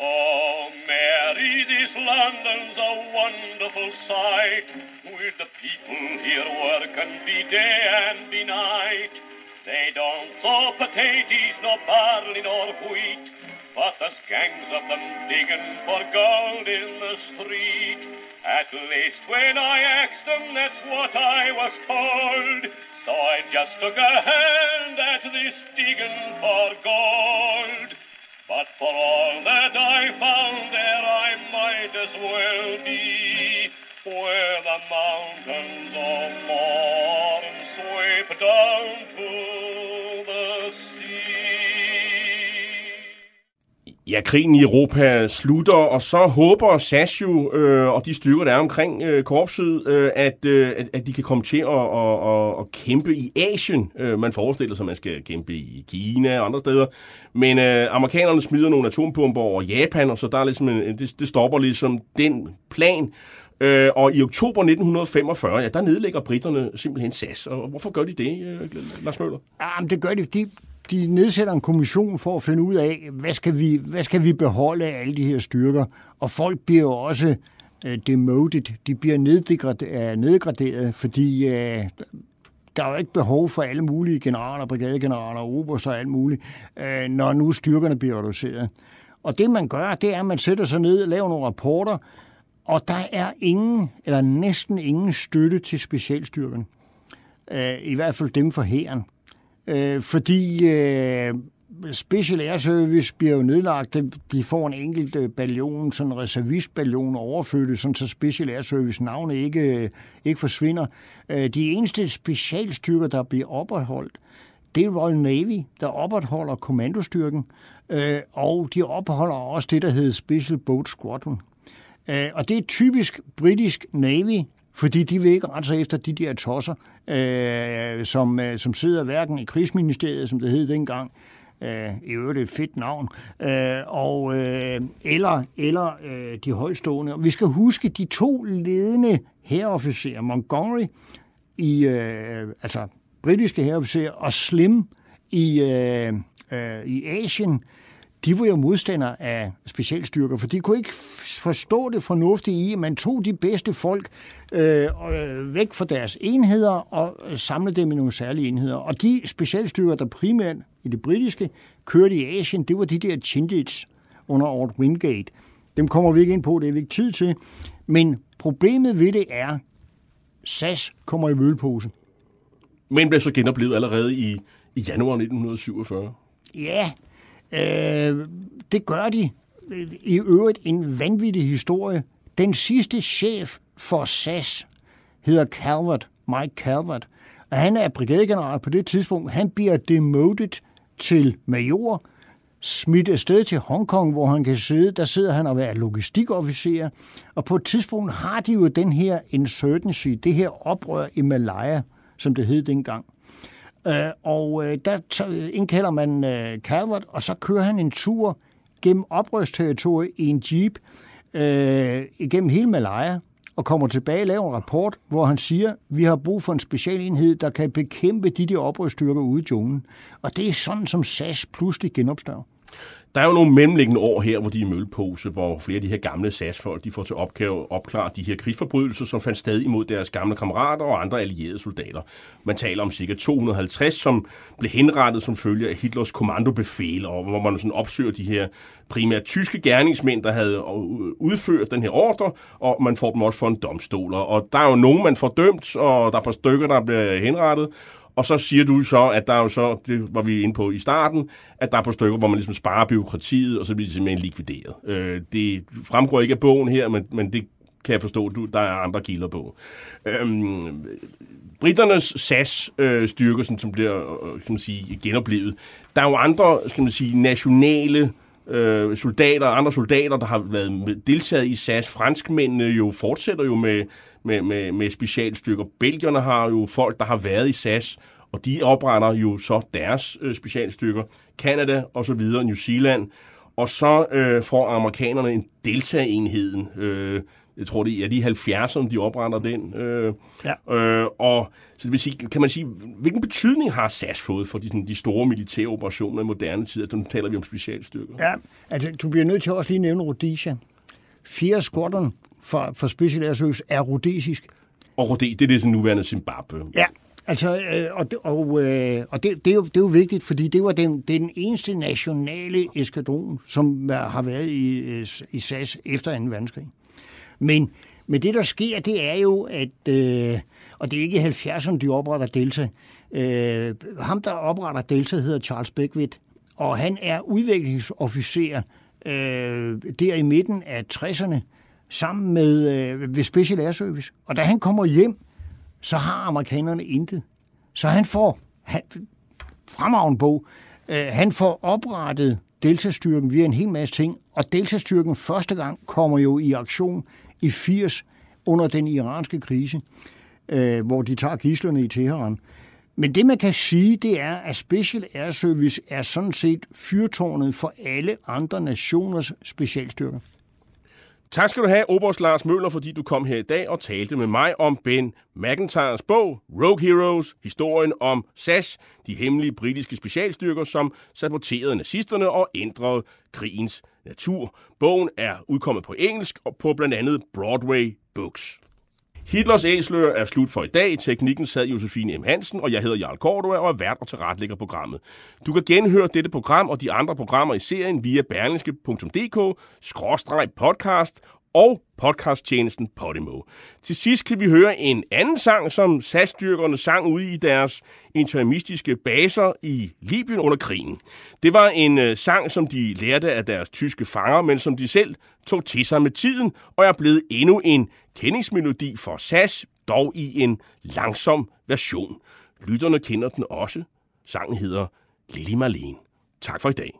Oh, Mary, this London's a wonderful sight, with the people here working be day and be night. They don't sow potatoes, nor barley, nor wheat, but there's gangs of them digging for gold in the street. At least when I asked them, that's what I was told. So I just took a hand at this digging for gold. But for all that I found there, I might as well be where the mountains of morn sweep down to the sea. Ja, krigen i Europa slutter, og så håber Sasio øh, og de styrker, der er omkring øh, korpset, øh, at, øh, at, at de kan komme til at, at, at, at kæmpe i Asien. Øh, man forestiller sig, at man skal kæmpe i Kina og andre steder. Men øh, amerikanerne smider nogle atombomber over Japan, og så der er ligesom en, det, det stopper ligesom den plan. Øh, og i oktober 1945, ja, der nedlægger britterne simpelthen SAS. Og hvorfor gør de det, øh, Lars Møller? Jamen, det gør de, fordi de nedsætter en kommission for at finde ud af, hvad skal vi, hvad skal vi beholde af alle de her styrker. Og folk bliver jo også øh, demoted, de bliver nedgraderet, øh, nedgraderet fordi øh, der er jo ikke behov for alle mulige generaler, brigadegeneraler, oberst og alt muligt, øh, når nu styrkerne bliver reduceret. Og det man gør, det er, at man sætter sig ned og laver nogle rapporter, og der er ingen, eller næsten ingen støtte til specialstyrkerne. Øh, I hvert fald dem for hæren. Øh, fordi øh, Special Air Service bliver jo nedlagt. De får en enkelt øh, ballon, sådan en reservistballon overflyttet, sådan så Special Air Service navnet ikke, øh, ikke forsvinder. Øh, de eneste specialstyrker, der bliver opretholdt, det er Royal Navy, der opretholder kommandostyrken, øh, og de opretholder også det, der hedder Special Boat Squadron. Øh, og det er typisk britisk Navy, fordi de vil ikke rette sig efter de der tosser, øh, som, øh, som sidder hverken i krigsministeriet, som det hed dengang, øh, i øvrigt et fedt navn, øh, og, øh, eller, eller øh, de højstående. Vi skal huske de to ledende herreofficerer, Montgomery, i, øh, altså britiske herreofficerer, og Slim i, øh, øh, i Asien, de var jo modstandere af specialstyrker, for de kunne ikke forstå det fornuftige i, at man tog de bedste folk øh, væk fra deres enheder og samlede dem i nogle særlige enheder. Og de specialstyrker, der primært i det britiske kørte i Asien, det var de der Chindits under Ord Wingate. Dem kommer vi ikke ind på, det er vi ikke tid til. Men problemet ved det er, SAS kommer i mølpose. Men blev så genoplevet allerede i, i januar 1947. Ja, Øh, det gør de. I øvrigt en vanvittig historie. Den sidste chef for SAS hedder Calvert, Mike Calvert, og han er brigadegeneral på det tidspunkt. Han bliver demoted til major, smidt afsted til Hongkong, hvor han kan sidde. Der sidder han og er logistikofficer. Og på et tidspunkt har de jo den her insurgency, det her oprør i Malaya, som det hed dengang. Øh, og øh, der indkalder man øh, Calvert, og så kører han en tur gennem oprørsterritoriet i en jeep øh, igennem hele Malaya, og kommer tilbage og laver en rapport, hvor han siger, vi har brug for en specialenhed, der kan bekæmpe de der oprørsstyrker ude i junglen. Og det er sådan, som SAS pludselig genopstår. Der er jo nogle mellemliggende år her, hvor de er Mølpose hvor flere af de her gamle SAS-folk de får til opgave at opklare de her krigsforbrydelser, som fandt sted imod deres gamle kammerater og andre allierede soldater. Man taler om ca. 250, som blev henrettet som følge af Hitlers kommandobefæl, og hvor man sådan opsøger de her primært tyske gerningsmænd, der havde udført den her ordre, og man får dem også for en domstol. Og der er jo nogen, man får dømt, og der er et par stykker, der bliver henrettet, og så siger du så, at der er jo så, det var vi inde på i starten, at der er på stykker, hvor man ligesom sparer byråkratiet, og så bliver det simpelthen likvideret. Øh, det fremgår ikke af bogen her, men, men det kan jeg forstå, du, der er andre kilder på. Øhm, Britternes SAS-styrker, øh, som bliver øh, øh, kan man sige, genoplevet, der er jo andre skal man sige, nationale øh, soldater, andre soldater, der har været deltaget i SAS. Franskmændene jo fortsætter jo med med, med, med specialstykker. Belgierne har jo folk, der har været i SAS, og de opretter jo så deres øh, specialstykker. Kanada og så videre, New Zealand. Og så øh, får amerikanerne en deltagenheden. Øh, jeg tror det er de 70'erne, de opretter den. Øh, Ja. øh, og så det vil sige, kan man sige, hvilken betydning har SAS fået for de, sådan, de store militære operationer i moderne tid? Nu taler vi om specialstyrker. Ja, altså, du bliver nødt til også lige at nævne Rhodesia. Fjerde squadron for, for Special Air Service er rhodesisk. Og Rhodes, det er det sådan nuværende Zimbabwe. Ja, altså, øh, og, det, og, øh, og det, det, er jo, det er jo vigtigt, fordi det var den, det er den eneste nationale eskadron, som har været i, øh, i SAS efter 2. verdenskrig. Men, men det, der sker, det er jo, at, øh, og det er ikke i 70'erne, de opretter Delta. Øh, ham, der opretter Delta, hedder Charles Beckwith, og han er udviklingsofficer øh, der i midten af 60'erne, sammen med øh, ved Special Air Service. Og da han kommer hjem, så har amerikanerne intet. Så han får han, fremragende bog. Øh, han får oprettet Delta-styrken via en hel masse ting, og Delta-styrken første gang kommer jo i aktion i 80 under den iranske krise, øh, hvor de tager gislerne i Teheran. Men det, man kan sige, det er, at Special Air Service er sådan set fyrtårnet for alle andre nationers specialstyrker. Tak skal du have, Oberst Lars Møller, fordi du kom her i dag og talte med mig om Ben McIntyres bog Rogue Heroes, historien om SAS, de hemmelige britiske specialstyrker, som saboterede nazisterne og ændrede krigens natur. Bogen er udkommet på engelsk og på blandt andet Broadway Books. Hitlers æsler er slut for i dag. Teknikken sad Josefine M. Hansen, og jeg hedder Jarl Kordua og er vært og tilretlægger programmet. Du kan genhøre dette program og de andre programmer i serien via berlingske.dk-podcast og podcasttjenesten Podimo. Til sidst kan vi høre en anden sang, som SAS-styrkerne sang ude i deres interimistiske baser i Libyen under krigen. Det var en øh, sang, som de lærte af deres tyske fanger, men som de selv tog til sig med tiden, og er blevet endnu en kendingsmelodi for SAS, dog i en langsom version. Lytterne kender den også. Sangen hedder Lili Marlene. Tak for i dag.